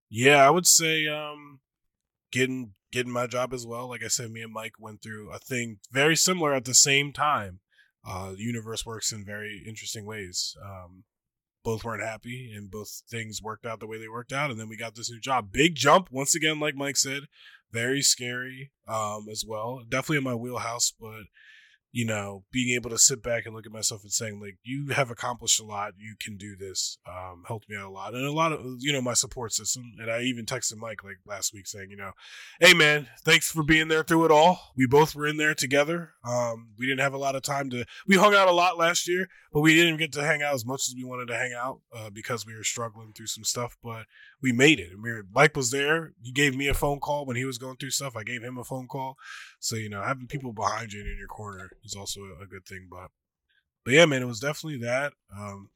Yeah, I would say um, getting getting my job as well. Like I said, me and Mike went through a thing very similar at the same time. Uh, the universe works in very interesting ways. Um, both weren't happy, and both things worked out the way they worked out. And then we got this new job. Big jump once again, like Mike said, very scary um, as well. Definitely in my wheelhouse, but you know, being able to sit back and look at myself and saying, like, you have accomplished a lot, you can do this, um, helped me out a lot. And a lot of, you know, my support system. And I even texted Mike like last week saying, you know, hey man, thanks for being there through it all. We both were in there together. Um, we didn't have a lot of time to, we hung out a lot last year, but we didn't get to hang out as much as we wanted to hang out, uh, because we were struggling through some stuff, but we made it. And we were, Mike was there. He gave me a phone call when he was going through stuff. I gave him a phone call. So, you know, having people behind you and in your corner is also a good thing. But, but yeah, man, it was definitely that. Um,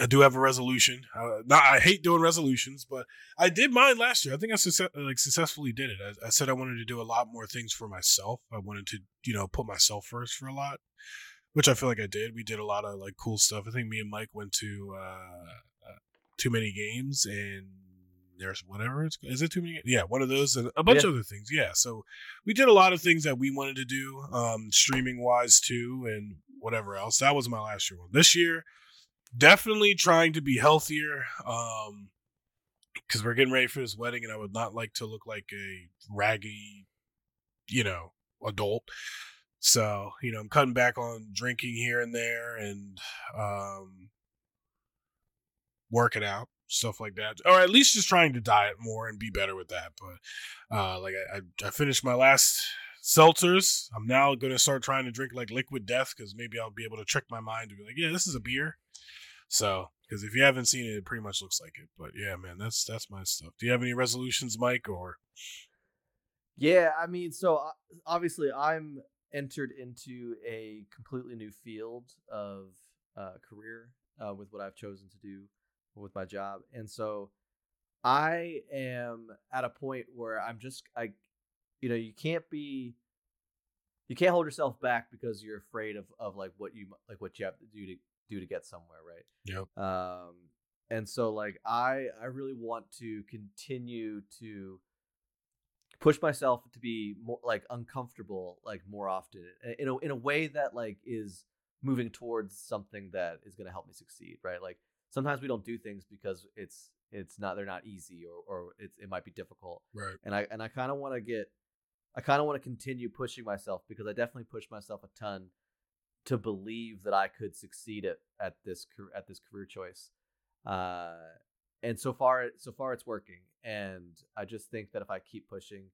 I do have a resolution. Uh, not, I hate doing resolutions, but I did mine last year. I think I success, like successfully did it. I, I, said I wanted to do a lot more things for myself. I wanted to, you know, put myself first for a lot, which I feel like I did. We did a lot of like cool stuff. I think me and Mike went to uh, uh, too many games and there's whatever it's is it too many? Yeah one of those and a bunch yeah. of other things yeah. So we did a lot of things that we wanted to do um streaming wise too and whatever else. That was my last year one. This year definitely trying to be healthier um because we're getting ready for this wedding and i would not like to look like a raggy you know adult. So you know i'm cutting back on drinking here and there and um working out stuff like that, or at least just trying to diet more and be better with that. But uh, like I, I, finished my last seltzers. I'm now to start trying to drink like liquid death because maybe I'll be able to trick my mind to be like, yeah, this is a beer. So because if you haven't seen it, it pretty much looks like it. But yeah, man, that's that's my stuff. Do you have any resolutions, Mike, or? Yeah, I mean, so uh, obviously I'm entered into a completely new field of uh, career uh, with what I've chosen to do with my job. And so I am at a point where I'm just I you know, you can't be you can't hold yourself back because you're afraid of of like what you like what you have to do to do to get somewhere, right? Yeah. Um and so like I I really want to continue to push myself to be more like uncomfortable like more often in a in a way that like is moving towards something that is going to help me succeed, right? Like sometimes we don't do things because it's it's not they're not easy or or it's it might be difficult. Right. And I and I kind of want to get I kind of want to continue pushing myself because I definitely pushed myself a ton to believe that I could succeed at at this at this career choice. Uh and so far so far it's working and I just think that if I keep pushing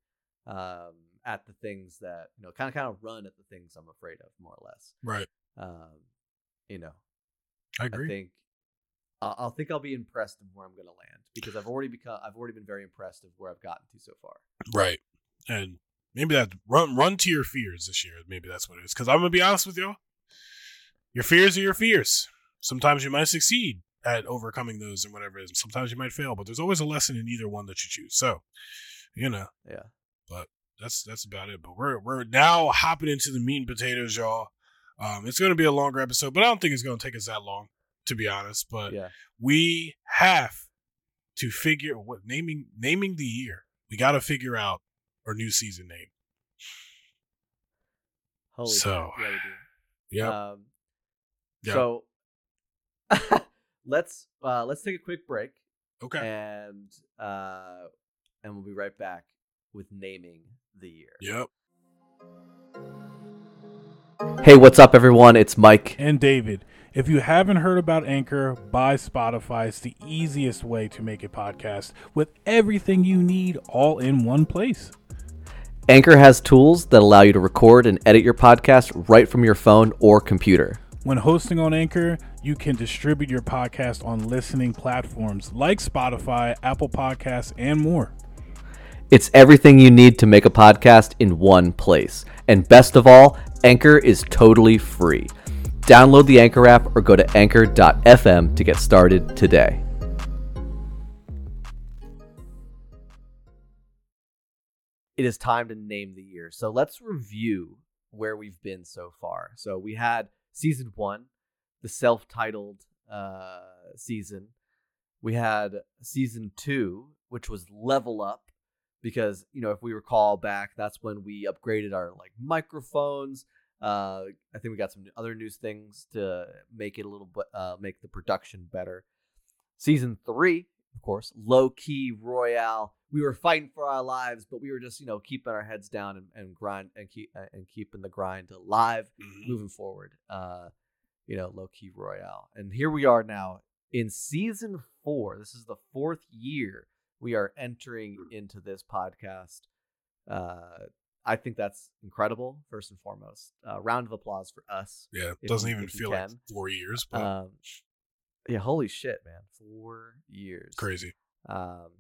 um at the things that you know kind of kind of run at the things I'm afraid of more or less. Right. Um you know. I agree. I think uh, I'll think I'll be impressed of where I'm going to land because I've already become I've already been very impressed of where I've gotten to so far. Right, and maybe that run run to your fears this year. Maybe that's what it is. Because I'm gonna be honest with y'all, your fears are your fears. Sometimes you might succeed at overcoming those and whatever it is. Sometimes you might fail, but there's always a lesson in either one that you choose. So, you know, yeah. But that's that's about it. But we're we're now hopping into the meat and potatoes, y'all. Um, it's going to be a longer episode, but I don't think it's going to take us that long to be honest. But yeah. we have to figure what naming naming the year. We got to figure out our new season name. Holy so, yeah. Um, yep. So let's uh, let's take a quick break. Okay. And uh, and we'll be right back with naming the year. Yep. Hey, what's up, everyone? It's Mike and David. If you haven't heard about Anchor by Spotify, it's the easiest way to make a podcast with everything you need all in one place. Anchor has tools that allow you to record and edit your podcast right from your phone or computer. When hosting on Anchor, you can distribute your podcast on listening platforms like Spotify, Apple Podcasts, and more. It's everything you need to make a podcast in one place. And best of all, Anchor is totally free. Download the Anchor app or go to anchor.fm to get started today. It is time to name the year. So let's review where we've been so far. So we had season one, the self titled uh, season. We had season two, which was Level Up, because, you know, if we recall back, that's when we upgraded our like microphones. Uh, I think we got some other news things to make it a little bit, uh, make the production better. Season three, of course, low key royale. We were fighting for our lives, but we were just, you know, keeping our heads down and, and grind and keep uh, and keeping the grind alive, Mhm. moving forward. Uh, you know, low key royale, and here we are now in season four. This is the fourth year we are entering into this podcast. Uh, I think that's incredible. First and foremost, uh, round of applause for us. Yeah, If doesn't you- even feel like four years, but Um, yeah, holy shit, man! Four years, crazy. Um,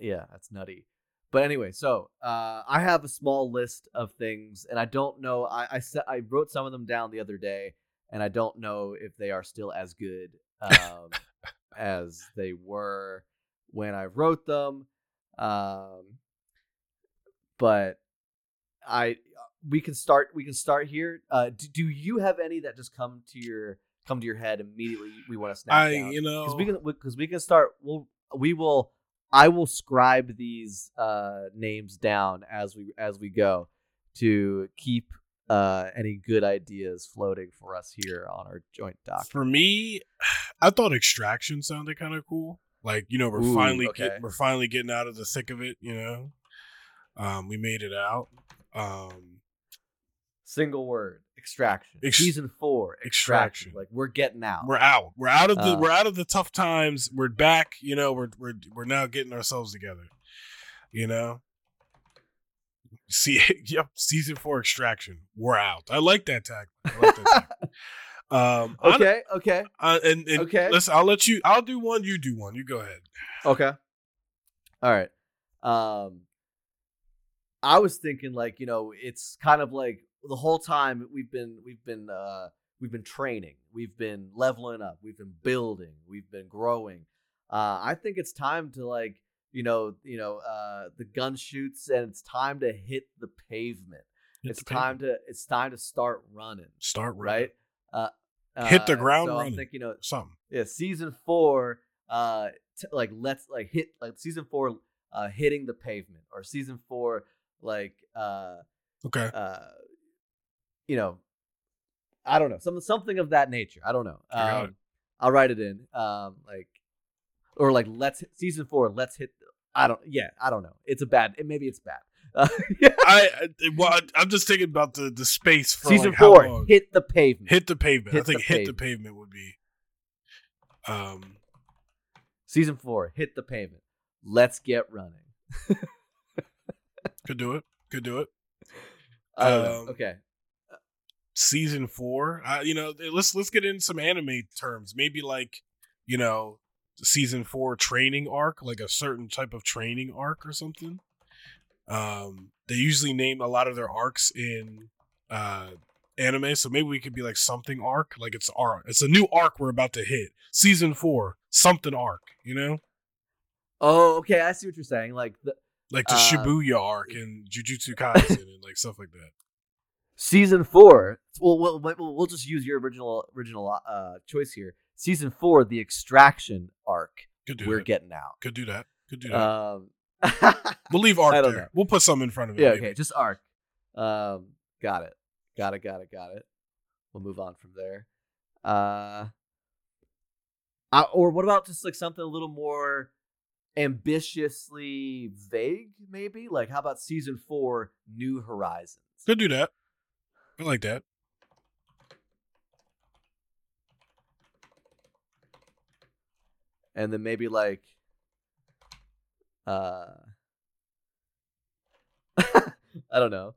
yeah, that's nutty. But anyway, so uh, I have a small list of things, and I don't know. I I, set, I wrote some of them down the other day, and I don't know if they are still as good um, as they were when I wrote them. Um, but I we can start we can start here. Uh, do, do you have any that just come to your come to your head immediately? We want to snap I, down? you know, because we can because we can start we'll we will i will scribe these uh names down as we as we go to keep uh any good ideas floating for us here on our joint doc For me, I thought extraction sounded kind of cool. Like you know, we're Ooh, finally okay. get, we're finally getting out of the thick of it. You know, um, we made it out. Um, single word extraction Ex- season four extraction. extraction. like we're getting out we're out. We're out of the Uh, we're out of the tough times. We're back. You know, we're we're we're now getting ourselves together. You know. See, yep, season four extraction. We're out. I like that tag. I like that tag. Um, okay okay uh, and, and Okay. listen, I'll let you. I'll do one. You do one. You go ahead. Okay. All right. Um I was thinking like, you know, it's kind of like the whole time we've been we've been uh we've been training, we've been leveling up, we've been building, we've been growing. Uh I think it's time to like, you know, you know, uh the gun shoots and it's time to hit the pavement. Hit it's the time pavement. to it's time to start running, start running. right? Uh Hit the uh, ground so running. thinking, you know, Something. yeah season four uh t- like let's like hit like season four uh hitting the pavement or season four like uh Okay. uh you know i don't know something something of that nature i don't know I um i'll write it in um like or like let's hit, season four let's hit i don't yeah i don't know it's a bad it, maybe it's bad uh, yeah. I, I well, I- I'm just thinking about the the space for season like four hit the pavement Hit the pavement. I Hit the think hit the pavement would be. Um. season four hit the pavement let's get running Could do it. Could do it. Know. Um, okay Season four. Uh, you know, let's let's get in some anime terms. Maybe like, you know, season four training arc, like a certain type of training arc or something. Um, they usually name a lot of their arcs in uh anime, so maybe we could be like something arc, like it's our it's a new arc we're about to hit. Season four, something arc, you know, oh okay i see what you're saying like the like the Uh, Shibuya arc and Jujutsu Kaisen and like stuff like that. season four. Well, we'll, we'll, just use your original original uh, choice here. Season four, the extraction arc. We're that. getting out. Could do that. Could do that. Um, we'll leave arc I there. know. We'll put some in front of it. yeah, maybe. okay, just arc. Um, got it, got it, got it, got it. We'll move on from there. Uh, uh, or what about just like something a little more ambitiously vague, maybe? Like, how about season four, New Horizons? Could do that. I like that. and then maybe like uh I don't know.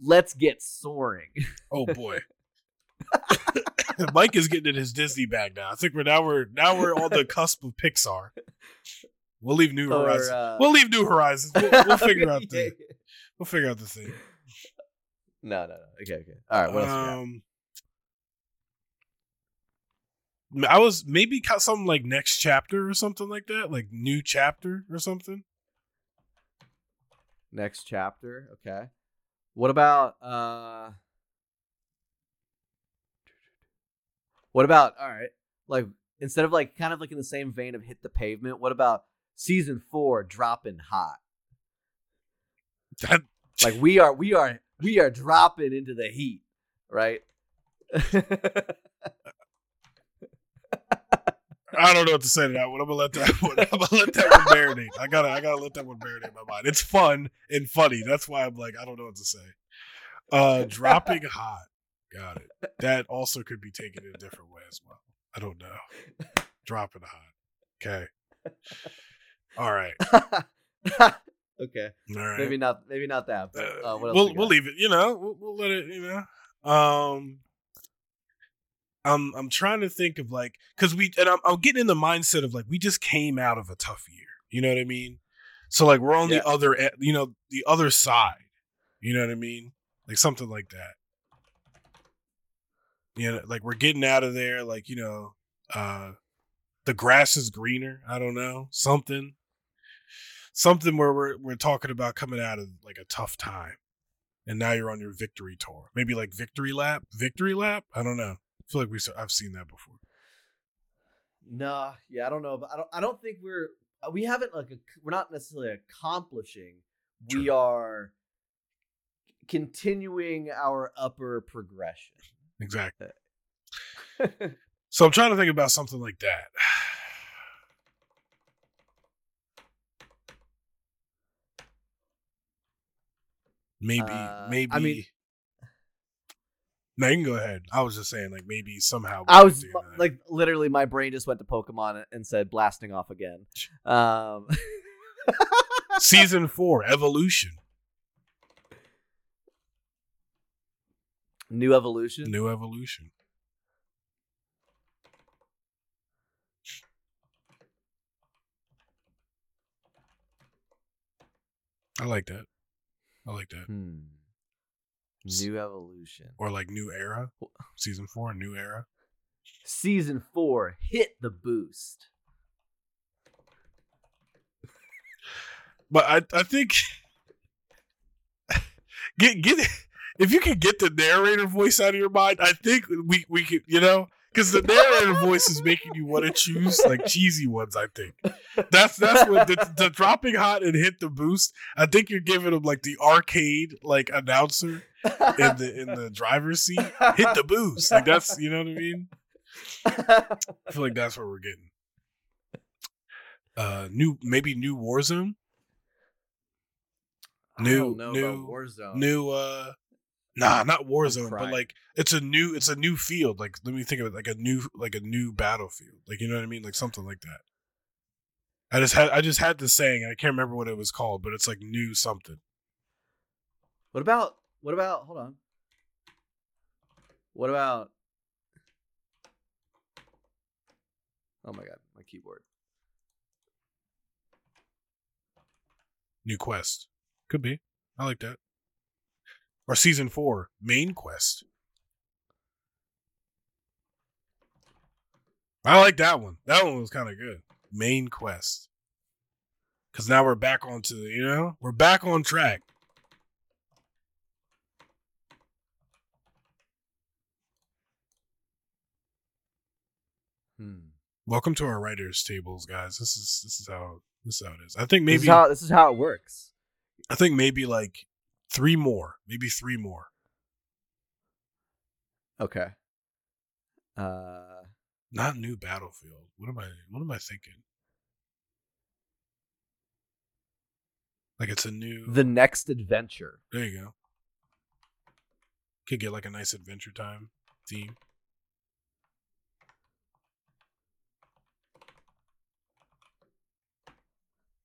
Let's get soaring. Oh boy. Mike is getting in his Disney bag now. I think we're now we're now we're on the cusp of Pixar. We'll leave New Or, Horizons. uh, we'll leave New Horizons. We'll, we'll figure out the yeah. we'll figure out the thing. No, no, no. Okay, okay. All right, what else? got? Um, I was maybe cut something like next chapter or something like that, like new chapter or something. Next chapter. Okay. What about uh What about all right, like instead of like kind of like in the same vein of hit the pavement, what about season 4 dropping hot? That Like we are we are we are dropping into the heat, right? I don't know what to say to that one. I'm gonna let that one. I'm gonna let that one marinate. I gotta I gotta let that one marinate in my mind. It's fun and funny. That's why I'm like I don't know what to say. Uh, dropping hot. Got it. That also could be taken in a different way as well. I don't know. Dropping hot. Okay. All right. okay. All right. Maybe not maybe not that, but uh, what else we'll we we'll leave it. You know, we'll, we'll let it. You know, um, I'm I'm trying to think of like because we and I'm I'm getting in the mindset of like we just came out of a tough year. You know what I mean? So like we're on Yeah. the other you know the other side. You know what I mean? Like something like that. You know, like we're getting out of there. Like you know, uh, the grass is greener. I don't know something something where we're we're talking about coming out of like a tough time, and now you're on your victory tour. Maybe like victory lap, victory lap. I don't know. I feel like we I've seen that before. Nah, yeah, I don't know, but I don't. I don't think we're uh, we haven't like a, we're not necessarily accomplishing. We are continuing our upper progression. Exactly. So I'm trying to think about something like that. Maybe, Uh, I mean- no, you can go ahead. I was just saying, like maybe somehow. I was like literally, my brain just went to Pokemon and said blasting off again. Um, season four, evolution, new evolution. new evolution. I like that. I like that. Hmm. New evolution. Or like new era, season four, new era. Season four. Hit the boost. But I, I think get get if you can get the narrator voice out of your mind, I think we we could you know because the narrator voice is making you want to choose like cheesy ones. I think that's that's what the, the dropping hot and hit the boost. I think you're giving them like the arcade like announcer in the in the driver's seat. Hit the boost, like that's you know what I mean. I feel like that's what we're getting. Uh, new maybe new Warzone. New- new- Warzone. new uh nah not warzone but like it's a new it's a new field like let me think of it like a new like a new battlefield like you know what i mean like something like that. I just had i just had the saying i can't remember what it was called but it's like new something. What about what about hold on. What about Oh my god, my keyboard. new quest. Could be. I like that or season four main quest i like that one that one was kind of good main quest because now we're back onto you know we're back on track Hmm. Welcome to our writers' tables, guys. This is this is how this is how it is. I think This maybe is how this is how it works. I think maybe like three more, maybe three more. Okay. Uh Not new battlefield. What am I? What am I thinking? Like it's a new. the next adventure. there you go. Could get like a nice adventure time theme.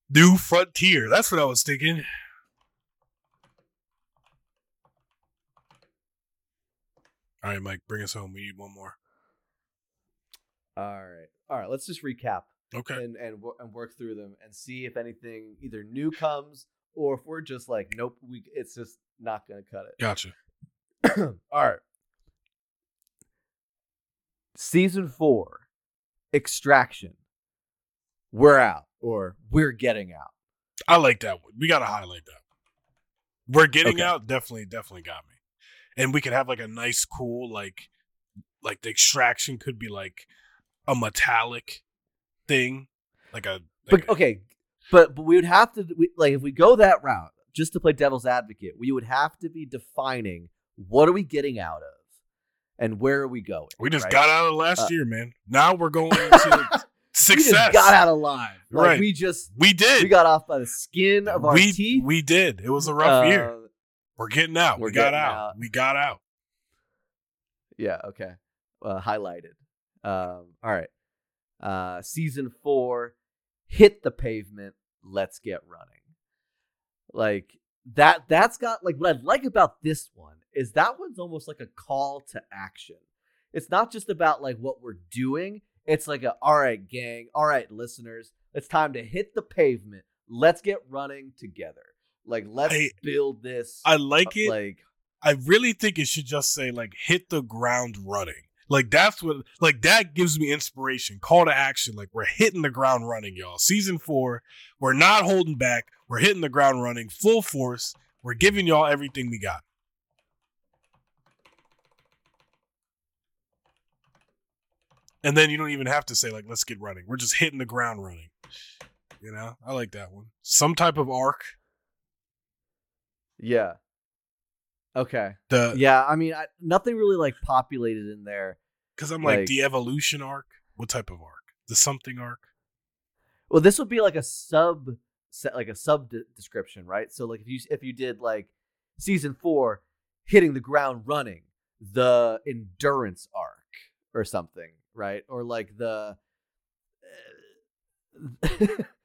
New frontier. That's what I was thinking. All right, Mike, bring us home. We need one more. All right. All right, let's just recap Okay. and and, and work through them and see if anything either new comes or if we're just like nope, we it's just not going to cut it. Gotcha. All right. Season 4 extraction. We're out or we're getting out. I like that one. We gotta highlight that. We're getting Okay. out. Definitely, definitely got me. And we could have like a nice, cool, like, like the extraction could be like a metallic thing, like a. Like But okay, but but we would have to we, like if we go that route just to play devil's advocate, we would have to be defining what are we getting out of and where are we going. we just right? got out of last Uh, year, man. Now we're going into We success. just got out alive. Like Right. we just We did. we got off by the skin of our we, teeth. we did. It was a rough year. We're getting out. we're we got out. out. We got out. Yeah, okay. Uh, highlighted. Um, all right. Uh, season four, hit the pavement. Let's get running. Like that. That's got like what I like about this one is that one's almost like a call to action. It's not just about like what we're doing. It's like a all right, gang. All right, listeners. It's time to hit the pavement. Let's get running together. Like let's I- build this. I like it. Like I really think it should just say like hit the ground running. Like that's what like that gives me inspiration. Call to action. Like we're hitting the ground running, y'all. Season four, we're not holding back. We're hitting the ground running full force. We're giving y'all everything we got. And then you don't even have to say like let's get running. We're just hitting the ground running. You know, I like that one. Some type of arc. Yeah. Okay. The yeah, I mean, I, nothing really like populated in there. Because I'm like, Like- the evolution arc. What type of arc? The something arc. Well, this would be like a sub, set like a sub de- description, right? So, like if you if you did like season four, hitting the ground running, the endurance arc or something, right? Or like the, eh,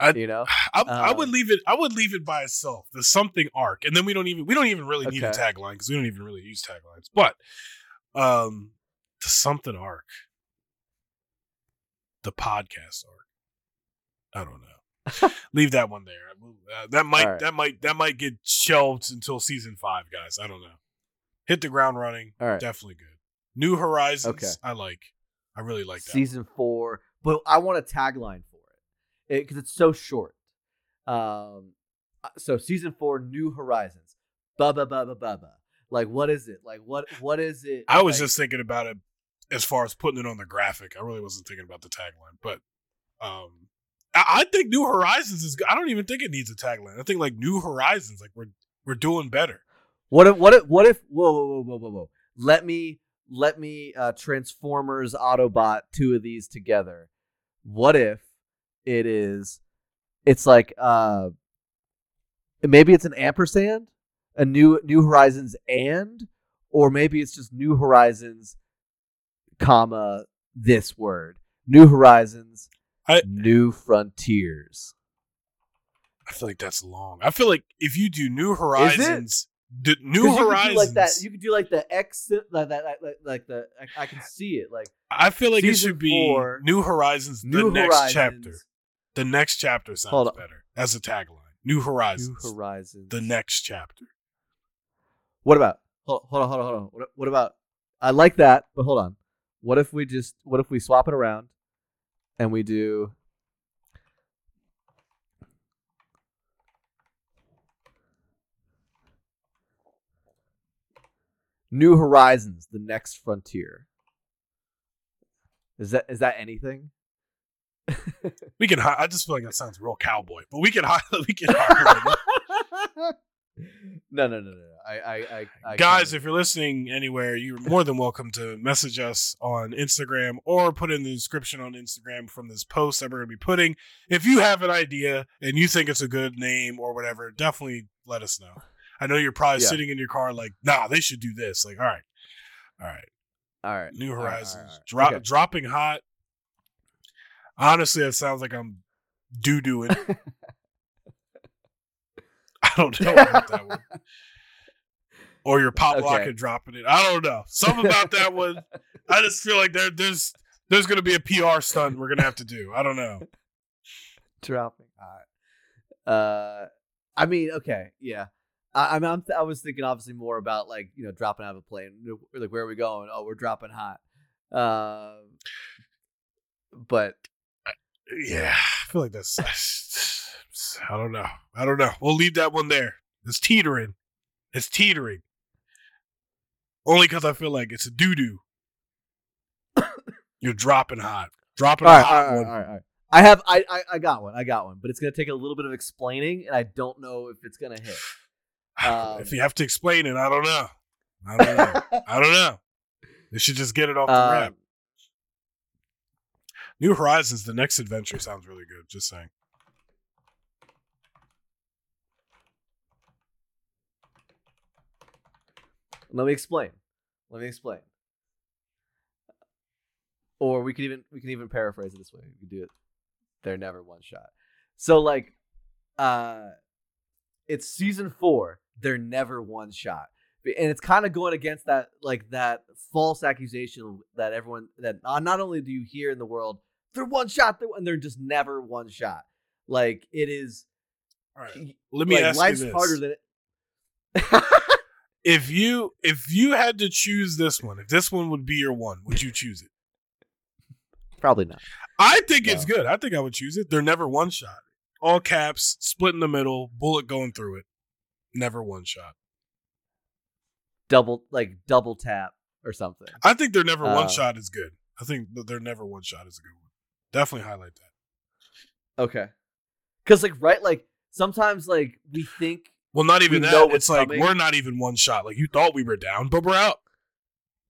I- you know, I, I would Um, leave it. I would leave it by itself. The something arc, and then we don't even we don't even really need a tagline because we don't even really use taglines. But um, the something arc, the podcast arc. I don't know. leave that one there. Uh, that might right. that might that might get shelved until season five, guys. I don't know. Hit the ground running. all right, Definitely good. New Horizons. Okay. I like. I really like that. season four, but I want a tagline for it because it's so short. Um, uh, so season four, New Horizons, ba ba ba ba ba ba. Like, what is it? Like, what what is it? I was like- just thinking about it as far as putting it on the graphic. I really wasn't thinking about the tagline, but um, I, I think New Horizons is. I don't even think it needs a tagline. I think like New Horizons, like we're we're doing better. What if what if what if whoa whoa whoa whoa whoa whoa let me let me uh Transformers Autobot two of these together. What if it is it's like uh maybe it's an ampersand, a new New Horizons and or maybe it's just New Horizons comma this word. New Horizons I- New Frontiers. I feel like that's long. I feel like if you do New Horizons, the New 'Cause you could do Horizons, like that. You could do like the X, like that, like, like, the. I, I can see it. Like I feel like it should be four, New Horizons, the New next chapter. The next chapter sounds Hold on. better as a tagline. New Horizons, New Horizons. the next chapter. What about? Hold, hold on, hold on, hold on. What, what about? I like that, but hold on. What if we just? What if we swap it around, and we do? New Horizons, the next frontier. Is that is that anything? We can. hi- I just feel like that sounds real cowboy, but we can. hi- We can. hire no, no, no, no. no. I, I, I, I Guys, if you're listening anywhere, you're more than welcome to message us on Instagram or put in the description on Instagram from this post that we're going to be putting. If you have an idea and you think it's a good name or whatever, definitely let us know. I know you're probably Yeah. sitting in your car like, nah, they should do this. Like, all right, all right, all right, New all right, all right, Horizons, all right. Drop, Okay. dropping hot. Honestly, it sounds like I'm doo dooing. I don't know about that one. Or you're pop Okay. locking dropping it. I don't know. Something about that one. I just feel like there, there's there's gonna be a PR stunt we're gonna have to do. I don't know. dropping. All right. Uh, I mean, okay, yeah. I, I mean, I'm I was thinking obviously more about like you know dropping out of a plane. Like where are we going? Oh, we're dropping hot. Um, but yeah, I feel like that's. I don't know. I don't know. We'll leave that one there. It's teetering. It's teetering. Only because I feel like it's a doo doo. You're dropping hot. Dropping all a hot all right, one. all right, all right. I have I, I I got one. I got one, but it's gonna take a little bit of explaining, and I don't know if it's gonna hit. Um, if you have to explain it, I don't know. I don't know. I don't know. They should just get it off the rap. New Horizons, the next adventure sounds really good. Just saying. Let me explain. Let me explain. Or we could even we can even paraphrase it this way. We could do it. They're never one shot. So like, uh, it's season four. They're never one shot, and it's kind of going against that like that false accusation that everyone that uh, not only do you hear in the world they're one shot, they're, and they're just never one shot. Like it is. All right. Let me like, ask life's you this. harder than it. if you if you had to choose this one, if this one would be your one, would you choose it? Probably not. I think it's good. I think I would choose it. They're never one shot. All caps, split in the middle, bullet going through it. Never one shot. Double like double tap or something. I think they're never Uh, one shot is good. I think they're never one shot is a good one. Definitely highlight that. Okay. Cause like right, like sometimes like we think Well, not even We that. know It's like coming. we're not even one shot. Like you thought we were down, but we're out.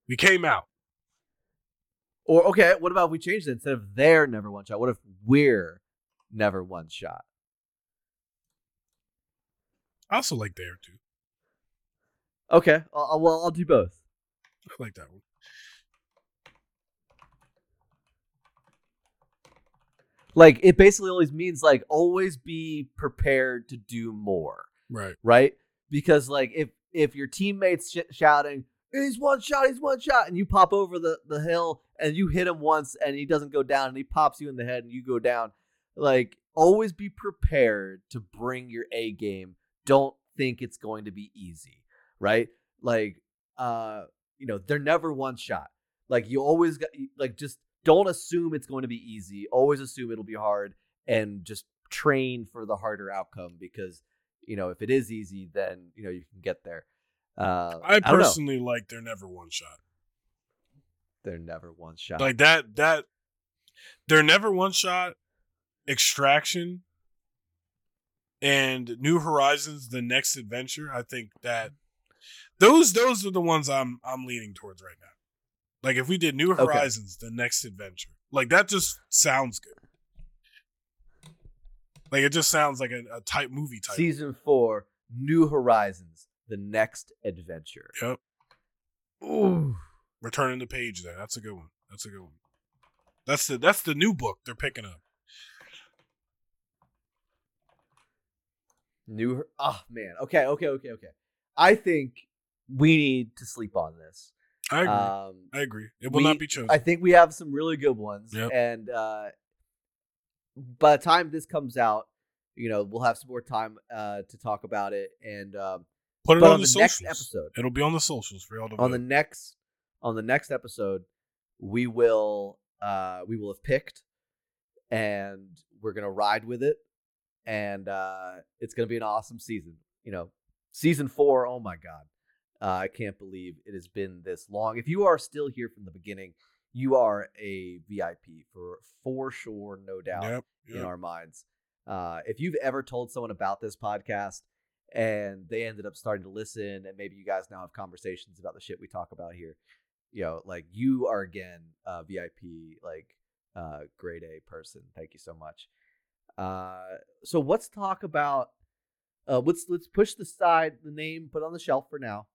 We came out. or okay, what about if we change it instead of they're never one shot? What if we're never one shot? I also like there too. Okay. I'll, I'll- well, I'll do both. I like that one. Like it basically always means like always be prepared to do more, Right. right? Because like if if your teammates sh- shouting he's one shot, he's one shot, and you pop over the the hill and you hit him once and he doesn't go down and he pops you in the head and you go down, like always be prepared to bring your A game. Don't think it's going to be easy, right? Like uh you know, they're never one shot. Like you always got like just don't assume it's going to be easy. Always assume it'll be hard and just train for the harder outcome because you know if it is easy then you know you can get there. Uh, I personally like they're never one shot. they're never one shot. Like that that they're never one shot. Extraction and New Horizons, the next adventure. I think that those those are the ones I'm I'm leaning towards right now. Like if we did New Okay. Horizons, the next adventure, like that just sounds good. Like it just sounds like a, a type movie type. Season four, New Horizons, the next adventure. Yep. Ooh. We're the page there. That's a good one. That's a good one. That's the that's the new book they're picking up. New. Oh man. Okay. Okay. Okay. Okay. I think we need to sleep on this. I agree. Um, I agree. It will we- not be chosen. I think we have some really good ones, Yep. and uh, by the time this comes out, you know we'll have some more time uh, to talk about it. And um, Put it on, on the, the next socials. episode, It'll be on the socials for y'all to on the next on the next episode, we will uh, we will have picked, and we're gonna ride with it, and uh, it's gonna be an awesome season. You know, season four. Oh my god, uh, I can't believe it has been this long. If you are still here from the beginning, you are a VIP for for sure, no doubt Yep. in our minds. Uh, if you've ever told someone about this podcast and they ended up starting to listen, and maybe you guys now have conversations about the shit we talk about here, you know, like you are again a VIP, like uh, grade A person. Thank you so much. Uh, so let's talk about. Uh, let's let's push the side the name, put on the shelf for now.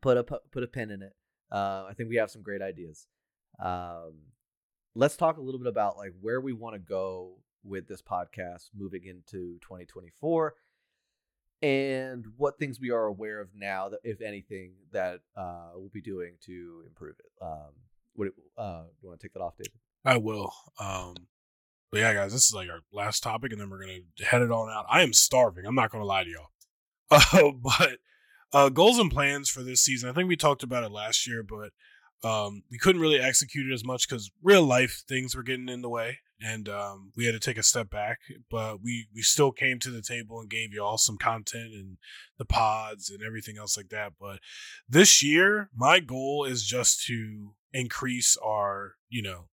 Put a put a pin in it. Uh, I think we have some great ideas. Um, let's talk a little bit about like where we want to go with this podcast moving into 2024 and what things we are aware of now that if anything that uh we'll be doing to improve it um what uh you want to take that off david I will. Um, but yeah, guys, this is like our last topic, and then we're gonna head it on out. I am starving. I'm not gonna lie to y'all. Uh, but uh, goals and plans for this season. I think we talked about it last year, but um, we couldn't really execute it as much because real life things were getting in the way, and um, we had to take a step back. But we we still came to the table and gave you all some content and the pods and everything else like that. But this year, my goal is just to increase our you know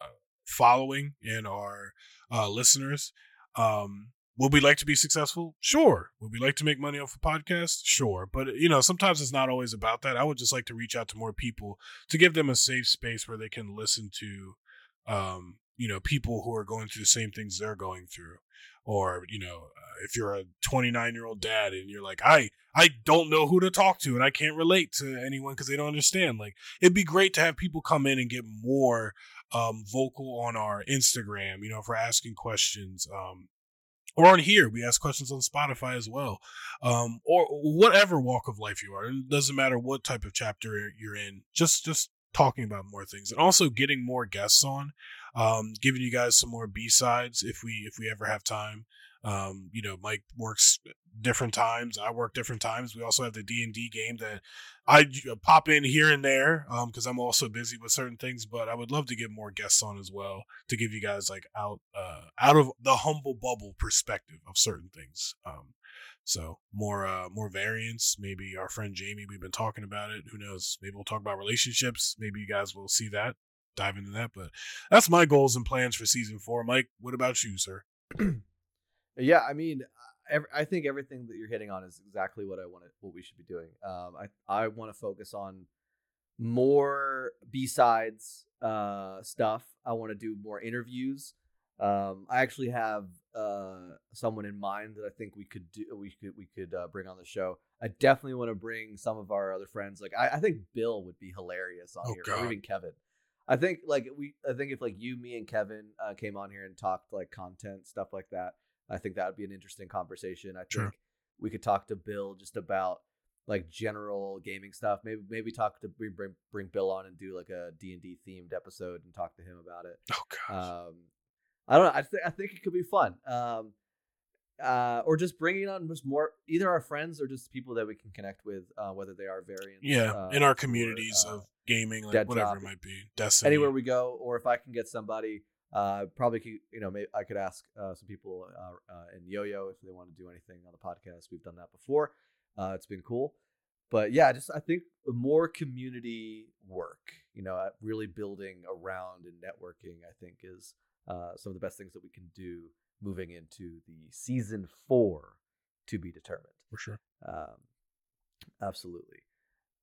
uh, following and our uh, listeners. Um, would we like to be successful? Sure. Would we like to make money off a podcast? Sure. But you know, sometimes it's not always about that. I would just like to reach out to more people to give them a safe space where they can listen to um, you know, people who are going through the same things they're going through. Or, you know, uh, if you're a 29 year old dad and you're like, I, I don't know who to talk to and I can't relate to anyone because they don't understand. Like, it'd be great to have people come in and get more um, vocal on our Instagram, you know, for asking questions. Um, or on here, we ask questions on Spotify as well. Um, or whatever walk of life you are. It doesn't matter what type of chapter you're in. Just, just talking about more things and also getting more guests on um, giving you guys some more b-sides if we if we ever have time um, you know mike works different times i work different times we also have the d&d game that i uh, pop in here and there because um, i'm also busy with certain things but i would love to get more guests on as well to give you guys like out uh, out of the humble bubble perspective of certain things um, so more uh more variants. Maybe our friend Jamie, we've been talking about it. Who knows? Maybe we'll talk about relationships. Maybe you guys will see that, dive into that. But that's my goals and plans for season four. Mike, what about you, sir? yeah, I mean, I think everything that you're hitting on is exactly what I want what we should be doing. Um, I I want to focus on more B sides uh, stuff. I want to do more interviews. Um, I actually have uh, someone in mind that I think we could do. We could we could uh, bring on the show. I definitely want to bring some of our other friends. Like I, I think Bill would be hilarious on oh, here, God. or even Kevin. I think like we. I think if like you, me, and Kevin uh, came on here and talked like content stuff like that, I think that would be an interesting conversation. I think Sure. we could talk to Bill just about like general gaming stuff. Maybe maybe talk to bring bring, bring Bill on and do like a D and D themed episode and talk to him about it. Oh god. Um, I don't know. I think I think it could be fun. Um, uh, or just bringing on just more either our friends or just people that we can connect with, uh, whether they are variants. yeah, uh, in our or, communities uh, of gaming, like whatever Drop. it might be. Destiny. anywhere we go, or if I can get somebody, uh, probably could, you know, maybe I could ask uh, some people uh, uh, in Yo-Yo if they want to do anything on the podcast. We've done that before. Uh, it's been cool, but yeah, just I think more community work, you know, uh, really building around and networking, I think is uh, some of the best things that we can do moving into the season four to be determined. for sure. Um, absolutely.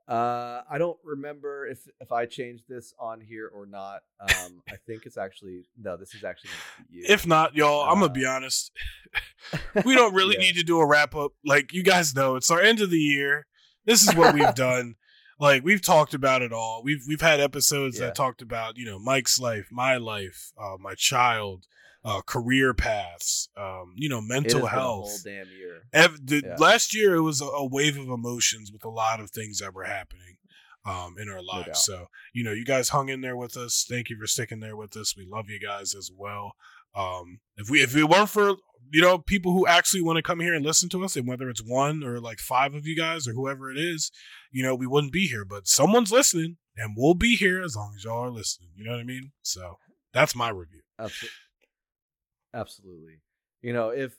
Uh, I don't remember if if I changed this on here or not. Um, I think it's actually no. This is actually you. If not, y'all, I'm Uh, gonna be honest. we don't really Yeah. need to do a wrap up. Like you guys know, it's our end of the year. This is what we've done. Like we've talked about it all. We've we've had episodes Yeah. that talked about you know Mike's life, my life, uh, my child, uh, career paths, um, you know mental health. whole damn year. Ev- the, Yeah. Last year, it was a, a wave of emotions with a lot of things that were happening um, in our lives. so, you know, you guys hung in there with us. Thank you for sticking there with us. We love you guys as well. Um, if we if it weren't for you know people who actually want to come here and listen to us, and whether it's one or like five of you guys or whoever it is, you know, we wouldn't be here. But someone's listening, and we'll be here as long as y'all are listening. You know what I mean? So that's my review. Absolutely. Absolutely. You know, if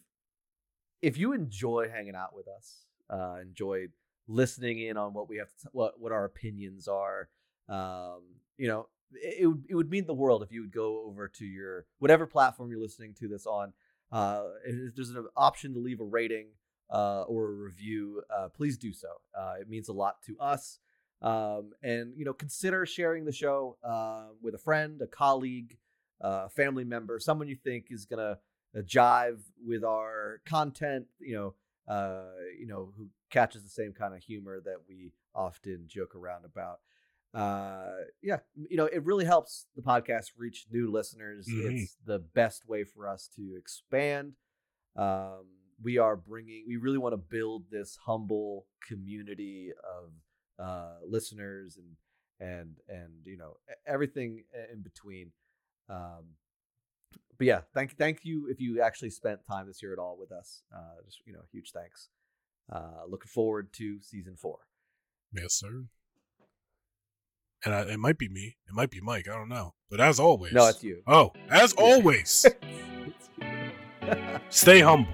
if you enjoy hanging out with us, uh, enjoy listening in on what we have, to, what what our opinions are, um, you know, it, it would it would mean the world if you would go over to your whatever platform you're listening to this on. Uh, if there's an option to leave a rating uh, or a review, uh, please do so. Uh, it means a lot to us. Um, and you know, consider sharing the show uh, with a friend, a colleague, uh, a family member, someone you think is gonna uh, jive with our content. You know, uh, you know, who catches the same kind of humor that we often joke around about. Uh, yeah, you know, it really helps the podcast reach new listeners. Mhm. It's the best way for us to expand. Um, we are bringing. We really want to build this humble community of uh, listeners and and and you know everything in between. Um, but yeah, thank thank you if you actually spent time this year at all with us. Uh, just you know, huge thanks. Uh, looking forward to season four. Yes, sir. and I, it might be me, it might be Mike, I don't know. But as always, No, it's you. oh, as always, stay humble.